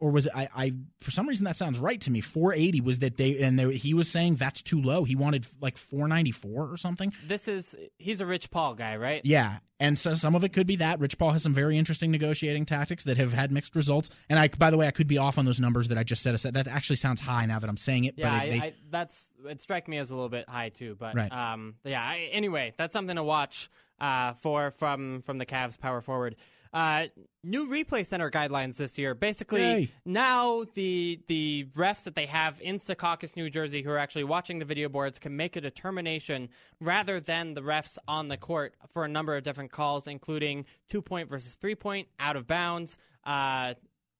or was it I, I for some reason that sounds right to me. 480 was that they and they, he was saying that's too low. He wanted like 494 or something. This is he's a rich paul guy right? Yeah. And so some of it could be that. Rich paul has some very interesting negotiating tactics that have had mixed results. And i by the way i could be off on those numbers that i just said. That actually sounds high now that i'm saying it yeah but I, they, I, that's it struck me as a little bit high too. But right. um yeah I, anyway that's something to watch uh for from from the Cavs power forward uh, new replay center guidelines this year. Basically, Yay. now the the refs that they have in Secaucus, New Jersey, who are actually watching the video boards, can make a determination rather than the refs on the court for a number of different calls, including two point versus three point, out of bounds. Uh,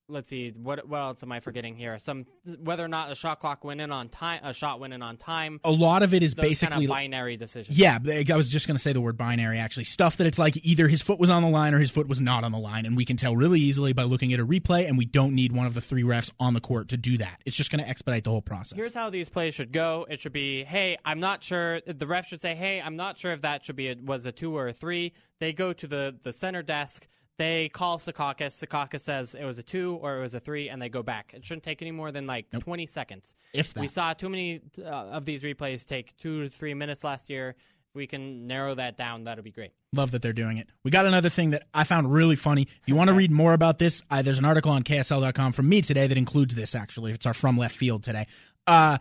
let's see what what else am I forgetting here? Some whether or not a shot clock went in on time, a shot went in on time. A lot of it is basically kind of binary decisions. Yeah, I was just going to say the word binary. Actually, stuff that it's like either his foot was on the line or his foot was not on the line, and we can tell really easily by looking at a replay. And we don't need one of the three refs on the court to do that. It's just going to expedite the whole process. Here's how these plays should go. It should be, hey, I'm not sure. The ref should say, hey, I'm not sure if that should be a, was a two or a three. They go to the the center desk. They call Secaucus. Secaucus says it was a two or it was a three, and they go back. It shouldn't take any more than like nope. 20 seconds. If that. We saw too many uh, of these replays take two to three minutes last year. If we can narrow that down, that'll be great. Love that they're doing it. We got another thing that I found really funny. If you want to read more about this, uh, there's an article on KSL.com from me today that includes this, actually. It's our From Left Field today. Uh,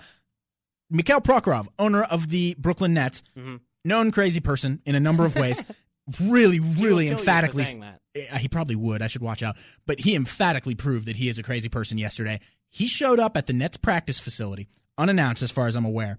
Mikhail Prokhorov, owner of the Brooklyn Nets, mm-hmm. known crazy person in a number of ways. <laughs> really, really emphatically. Uh, he probably would. I should watch out. But he emphatically proved that he is a crazy person yesterday. He showed up at the Nets practice facility, unannounced as far as I'm aware,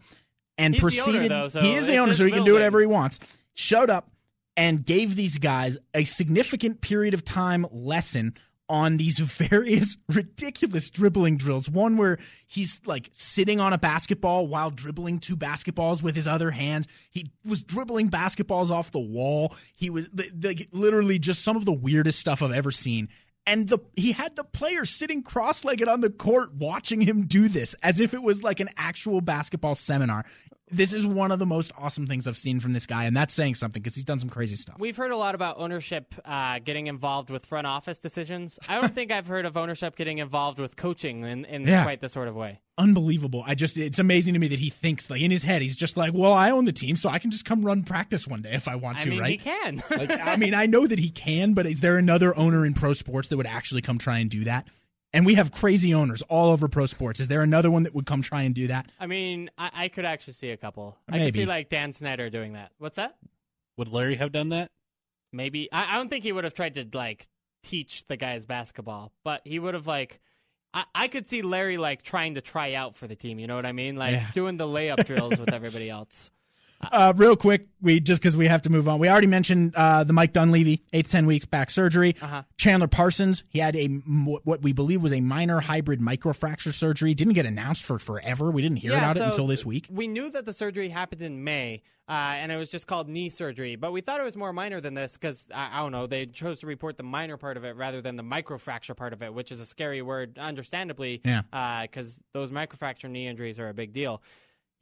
and He's proceeded. Owner, though, so he is the owner, so he can do whatever he wants. Showed up and gave these guys a significant period of time lesson on these <laughs> various ridiculous dribbling drills. One where he's like sitting on a basketball while dribbling two basketballs with his other hand. He was dribbling basketballs off the wall. He was the, literally just some of the weirdest stuff I've ever seen. And the he had the player sitting cross-legged on the court watching him do this as if it was like an actual basketball seminar this is one of the most awesome things I've seen from this guy, and that's saying something because he's done some crazy stuff. We've heard a lot about ownership uh, getting involved with front office decisions. I don't think I've heard of ownership getting involved with coaching in, in Yeah. quite the sort of way. Unbelievable. I just it's amazing to me that he thinks like in his head he's just like, well, I own the team, so I can just come run practice one day if I want I to, mean, right? he can. like, I <laughs> mean, I know that he can, but is there another owner in pro sports that would actually come try and do that? And we have crazy owners all over pro sports. Is there another one that would come try and do that? I mean, I, I could actually see a couple. I could Maybe. see like Dan Snyder doing that. What's that? Would Larry have done that? Maybe I, I don't think he would have tried to like teach the guys basketball, but he would have like. I, I could see Larry like trying to try out for the team. You know what I mean? Like Yeah. doing the layup drills with everybody else. <laughs> Uh, real quick, we just because we have to move on. We already mentioned uh, the Mike Dunleavy, eight to ten weeks back surgery. Uh-huh. Chandler Parsons, he had a what we believe was a minor hybrid microfracture surgery. Didn't get announced for forever. We didn't hear Yeah, about it until this week. We knew that the surgery happened in May, uh, and it was just called knee surgery. But we thought it was more minor than this because I, I don't know. They chose to report the minor part of it rather than the microfracture part of it, which is a scary word, understandably. Yeah. Because those microfracture knee injuries are a big deal.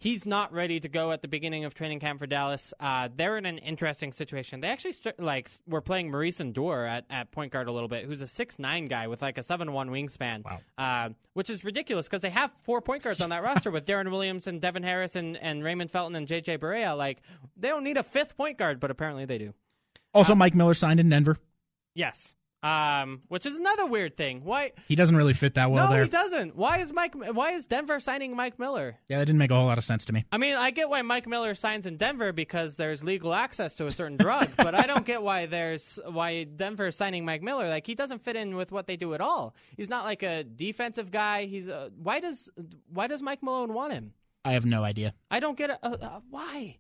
He's not ready to go at the beginning of training camp for Dallas. Uh, they're in an interesting situation. They actually st- like were playing Maurice Ndour at, at point guard a little bit, who's a six nine guy with like a seven one wingspan. Wow. Uh, which is ridiculous because they have four point guards on that <laughs> roster with Deron Williams and Devin Harris and, and Raymond Felton and JJ Barea. Like they don't need a fifth point guard, but apparently they do. Also, Mike Miller signed in Denver. Yes. Um, which is another weird thing. Why? He doesn't really fit that well no, there. he doesn't. Why is Mike? Why is Denver signing Mike Miller? Yeah, that didn't make a whole lot of sense to me. I mean, I get why Mike Miller signs in Denver because there's legal access to a certain drug, but I don't get why there's why Denver is signing Mike Miller. Like he doesn't fit in with what they do at all. He's not like a defensive guy. He's a, why does why does Mike Malone want him? I have no idea. I don't get it. Uh, uh, why?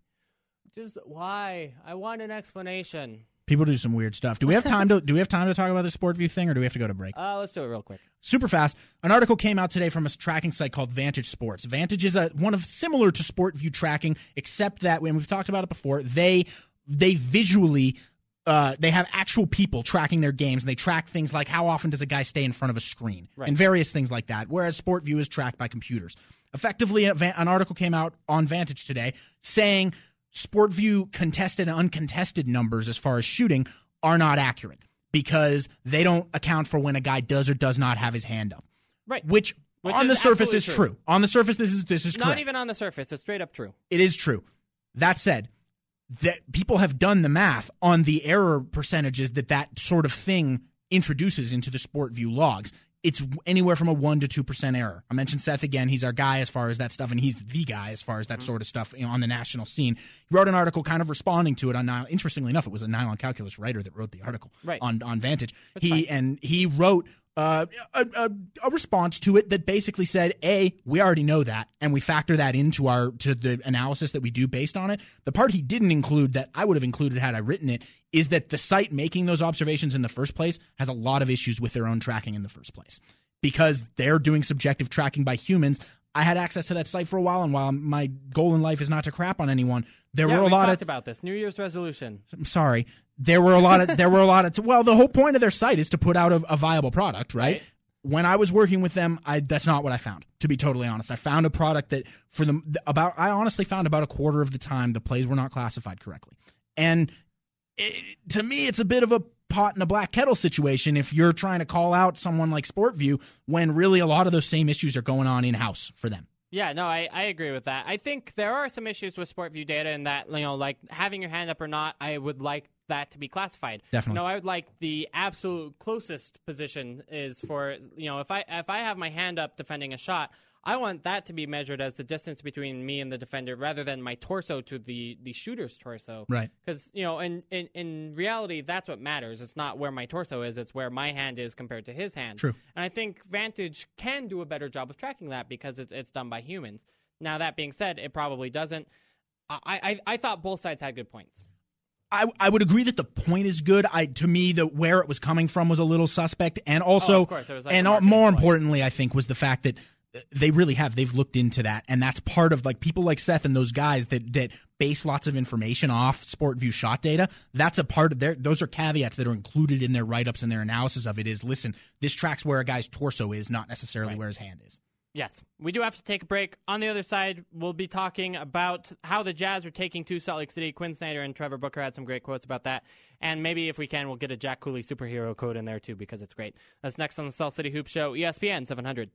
Just why? I want an explanation. People do some weird stuff. Do we have time to <laughs> do we have time to talk about the SportVU thing, or do we have to go to break? Uh, let's do it real quick. super fast. An article came out today from a tracking site called Vantage Sports. Vantage is a one of similar to SportVU tracking, except that when we've talked about it before, they they visually uh, they have actual people tracking their games, and they track things like how often does a guy stay in front of a screen, Right. and various things like that. Whereas SportVU is tracked by computers. Effectively, an article came out on Vantage today saying SportVU contested and uncontested numbers as far as shooting are not accurate because they don't account for when a guy does or does not have his hand up. Right. Which, Which on the surface is absolutely true. On the surface, this is this is Not correct. even on the surface. It's straight up true. It is true. That said, that people have done the math on the error percentages that that sort of thing introduces into the SportVU logs. It's anywhere from a one to two percent error. I mentioned Seth again; he's our guy as far as that stuff, and he's the guy as far as that mm-hmm. sort of stuff you know, on the national scene. He wrote an article, kind of responding to it on. Nylon. Interestingly enough, it was a nylon calculus writer that wrote the article Right. on on Vantage. he and he wrote uh, a, a, a response to it that basically said, "A, we already know that, and we factor that into our to the analysis that we do based on it." The part he didn't include that I would have included had I written it is that the site making those observations in the first place has a lot of issues with their own tracking in the first place because they're doing subjective tracking by humans. I had access to that site for a while, and while my goal in life is not to crap on anyone, there yeah, were a we lot talked of about this New Year's resolution. I'm sorry. There were a lot of there were a lot of well, the whole point of their site is to put out a, a viable product, right? Right. When I was working with them, I that's not what I found. To be totally honest, I found a product that for the about I honestly found about a quarter of the time the plays were not classified correctly, and it, to me, it's a bit of a pot in a black kettle situation if you're trying to call out someone like SportVU when really a lot of those same issues are going on in house for them. Yeah, no, I, I agree with that. I think there are some issues with SportVU data in that, you know, like having your hand up or not, I would like that to be classified. Definitely. No, I would like the absolute closest position is for, you know, if I if I have my hand up defending a shot, I want that to be measured as the distance between me and the defender rather than my torso to the, the shooter's torso. Right. Because, you know, in, in, in reality, that's what matters. It's not where my torso is, it's where my hand is compared to his hand. True. And I think Vantage can do a better job of tracking that because it's, it's done by humans. Now, that being said, it probably doesn't. I, I, I thought both sides had good points. I, I would agree that the point is good. I to me the where it was coming from was a little suspect, and also, Oh, course, like, and all- more ploy. importantly, I think was the fact that they really have they've looked into that, and that's part of like people like Seth and those guys that that base lots of information off SportVU shot data. That's a part of their those are caveats that are included in their write ups and their analysis of it. Is listen, this tracks where a guy's torso is, not necessarily where his hand is. Yes, we do have to take a break. On the other side, we'll be talking about how the Jazz are taking to Salt Lake City. Quin Snyder and Trevor Booker had some great quotes about that. And maybe if we can, we'll get a Jack Cooley superhero quote in there too because it's great. That's next on the Salt City Hoop Show, ESPN 700.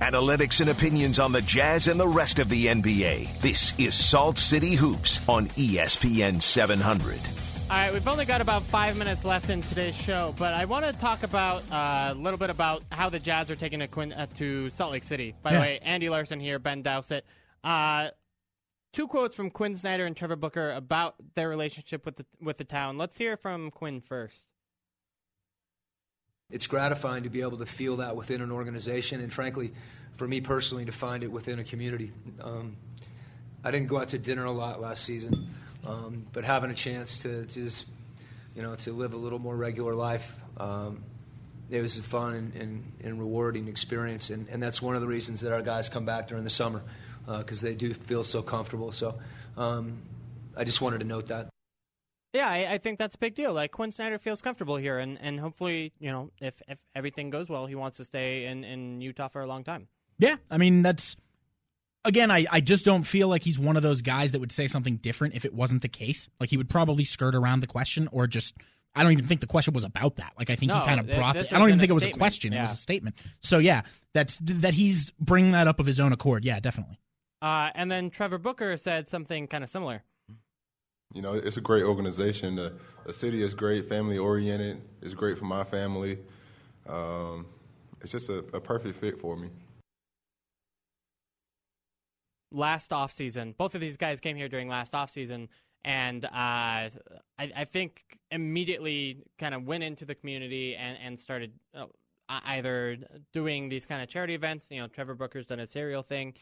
Analytics and opinions on the Jazz and the rest of the NBA. This is Salt City Hoops on ESPN 700. All right, we've only got about five minutes left in today's show, but I want to talk about uh, a little bit about how the Jazz are taking to, Quin- uh, to Salt Lake City. By the way, Andy Larsen here, Ben Dowsett. Uh, two quotes from Quin Snyder and Trevor Booker about their relationship with the with the town. Let's hear from Quin first. It's gratifying to be able to feel that within an organization, and frankly, for me personally, to find it within a community. Um, I didn't go out to dinner a lot last season, um, but having a chance to, to just, you know, to live a little more regular life, um, it was a fun and, and, and rewarding experience, and, and that's one of the reasons that our guys come back during the summer because they do feel so comfortable. So um, I just wanted to note that. Yeah, I, I think that's a big deal. Like Quin Snyder feels comfortable here, and, and hopefully, you know, if if everything goes well, he wants to stay in, in Utah for a long time. Yeah, I mean that's again, I, I just don't feel like he's one of those guys that would say something different if it wasn't the case. Like he would probably skirt around the question or just I don't even think the question was about that. Like I think No, he kind of brought this the, I don't even think it was a statement. question, it was a statement. So yeah, that's that he's bringing that up of his own accord. Yeah, definitely. Uh, and then Trevor Booker said something kind of similar. You know, it's a great organization. The, the city is great, family oriented. It's great for my family. Um, it's just a, a perfect fit for me. Last offseason. Both of these guys came here during last offseason, and uh, I, I think immediately kind of went into the community and, and started uh, either doing these kind of charity events. You know, Trevor Booker's done a serial thing.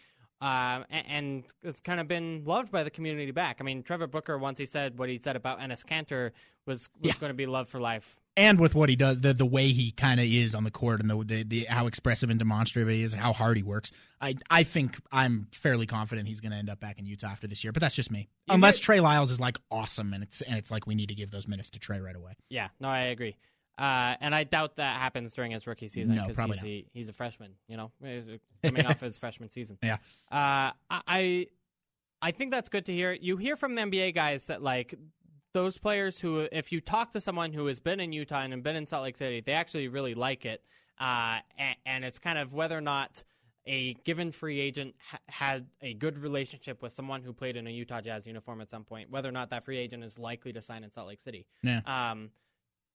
Um, and, and it's kind of been loved by the community back. I mean, Trevor Booker once he said what he said about Enes Kanter was was Yeah. going to be loved for life. And with what he does, the the way he kind of is on the court and the, the the how expressive and demonstrative he is, and how hard he works, I I think I'm fairly confident he's going to end up back in Utah after this year. But that's just me. You Unless Trey Lyles is like awesome, and it's and it's like we need to give those minutes to Trey right away. Yeah, no, I agree. Uh, and I doubt that happens during his rookie season because probably he's, he, he's a freshman, you know, coming off <laughs> his freshman season. Yeah. Uh, I I think that's good to hear. You hear from the NBA guys that like those players who, if you talk to someone who has been in Utah and been in Salt Lake City, they actually really like it. Uh, and, and, it's kind of whether or not a given free agent ha- had a good relationship with someone who played in a Utah Jazz uniform at some point, whether or not that free agent is likely to sign in Salt Lake City. Yeah. Um,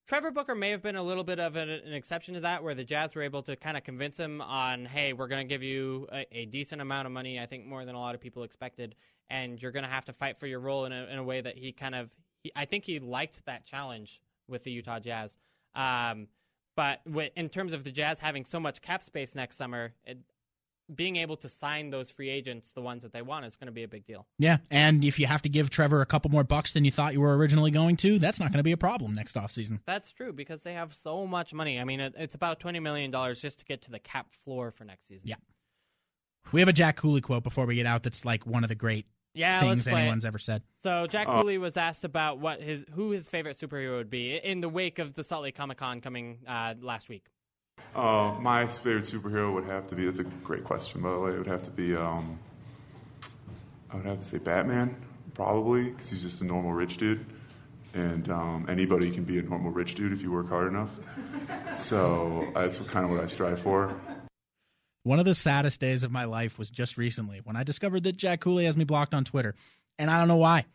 Trevor Booker may have been a little bit of an, an, exception to that, where the Jazz were able to kind of convince him on, hey, we're going to give you a, a, decent amount of money, I think more than a lot of people expected, and you're going to have to fight for your role in a, in a way that he kind of, he, I think he liked that challenge with the Utah Jazz. Um, but in terms of the Jazz having so much cap space next summer, it, being able to sign those free agents, the ones that they want, is going to be a big deal. Yeah, and if you have to give Trevor a couple more bucks than you thought you were originally going to, that's not going to be a problem next offseason. That's true because they have so much money. I mean, it's about $20 million just to get to the cap floor for next season. Yeah. We have a Jack Cooley quote before we get out that's like one of the great yeah, things anyone's ever said. So Jack uh, Cooley was asked about what his who his favorite superhero would be in the wake of the Salt Lake Comic Con coming uh, last week. Uh, my favorite superhero would have to be. That's a great question, by the way. It would have to be. Um, I would have to say Batman, probably, because he's just a normal rich dude, and um, anybody can be a normal rich dude if you work hard enough. So that's kind of what I strive for. One of the saddest days of my life was just recently when I discovered that Jack Cooley has me blocked on Twitter, and I don't know why.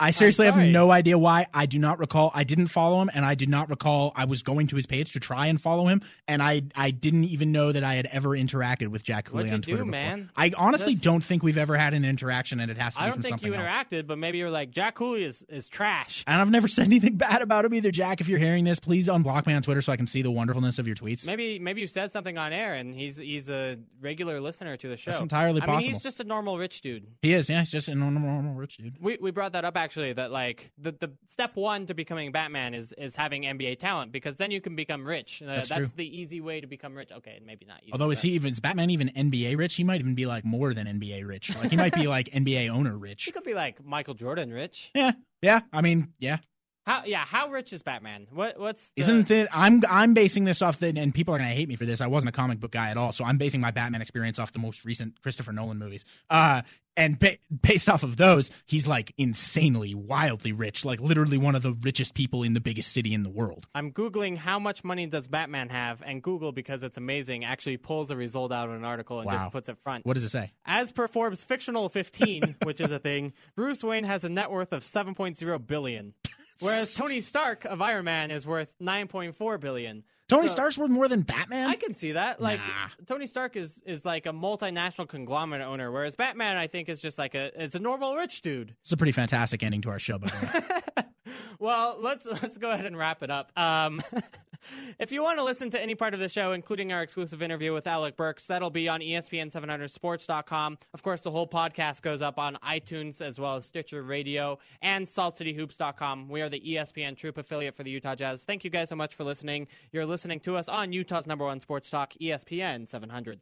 I seriously have no idea why. I do not recall. I didn't follow him, and I do not recall I was going to his page to try and follow him, and I I didn't even know that I had ever interacted with Jack Cooley What'd on Twitter do. Man? I honestly That's... don't think we've ever had an interaction, and it has to. Be something else. I be don't think you else. interacted, but maybe you're like Jack Cooley is is trash. And I've never <laughs> said anything bad about him either, Jack. If you're hearing this, please unblock me on Twitter so I can see the wonderfulness of your tweets. Maybe maybe you said something on air, and he's he's a regular listener to the show. That's entirely I possible. mean, he's just a normal rich dude. He is. Yeah, he's just a normal, normal rich dude. We we brought that up actually. Actually that like the the step one to becoming Batman is is having NBA talent because then you can become rich. Uh, That's, the easy way to become rich. Okay, maybe not. Easy, Although is he even is Batman even NBA rich? He might even be like more than NBA rich. Like he might be <laughs> like NBA owner rich. He could be like Michael Jordan rich. Yeah, yeah. I mean, yeah. How yeah? How rich is Batman? What what's the, Isn't it? I'm I'm basing this off the and people are gonna hate me for this. I wasn't a comic book guy at all, so I'm basing my Batman experience off the most recent Christopher Nolan movies. Uh, and ba- based off of those, he's like insanely, wildly rich, like literally one of the richest people in the biggest city in the world. I'm googling how much money does Batman have, and Google because it's amazing actually pulls the result out of an article and Wow. just puts it front. What does it say? As per Forbes fictional 15, <laughs> which is a thing, Bruce Wayne has a net worth of 7.0 billion, whereas Tony Stark of Iron Man is worth 9.4 billion. Tony So- Stark's worth more than Batman. I can see that. Like Nah. Tony Stark is is like a multinational conglomerate owner, whereas Batman I think is just like a it's a normal rich dude. It's a pretty fantastic ending to our show, by the way. <laughs> Well, let's let's go ahead and wrap it up. Um, <laughs> if you want to listen to any part of the show, including our exclusive interview with Alec Burks, that'll be on E ESPN700sports.com. Of course, the whole podcast goes up on iTunes as well as Stitcher Radio and SaltCityHoops.com. We are the ESPN TrueHoop affiliate for the Utah Jazz. Thank you guys so much for listening. You're listening to us on Utah's number one sports talk, ESPN 700.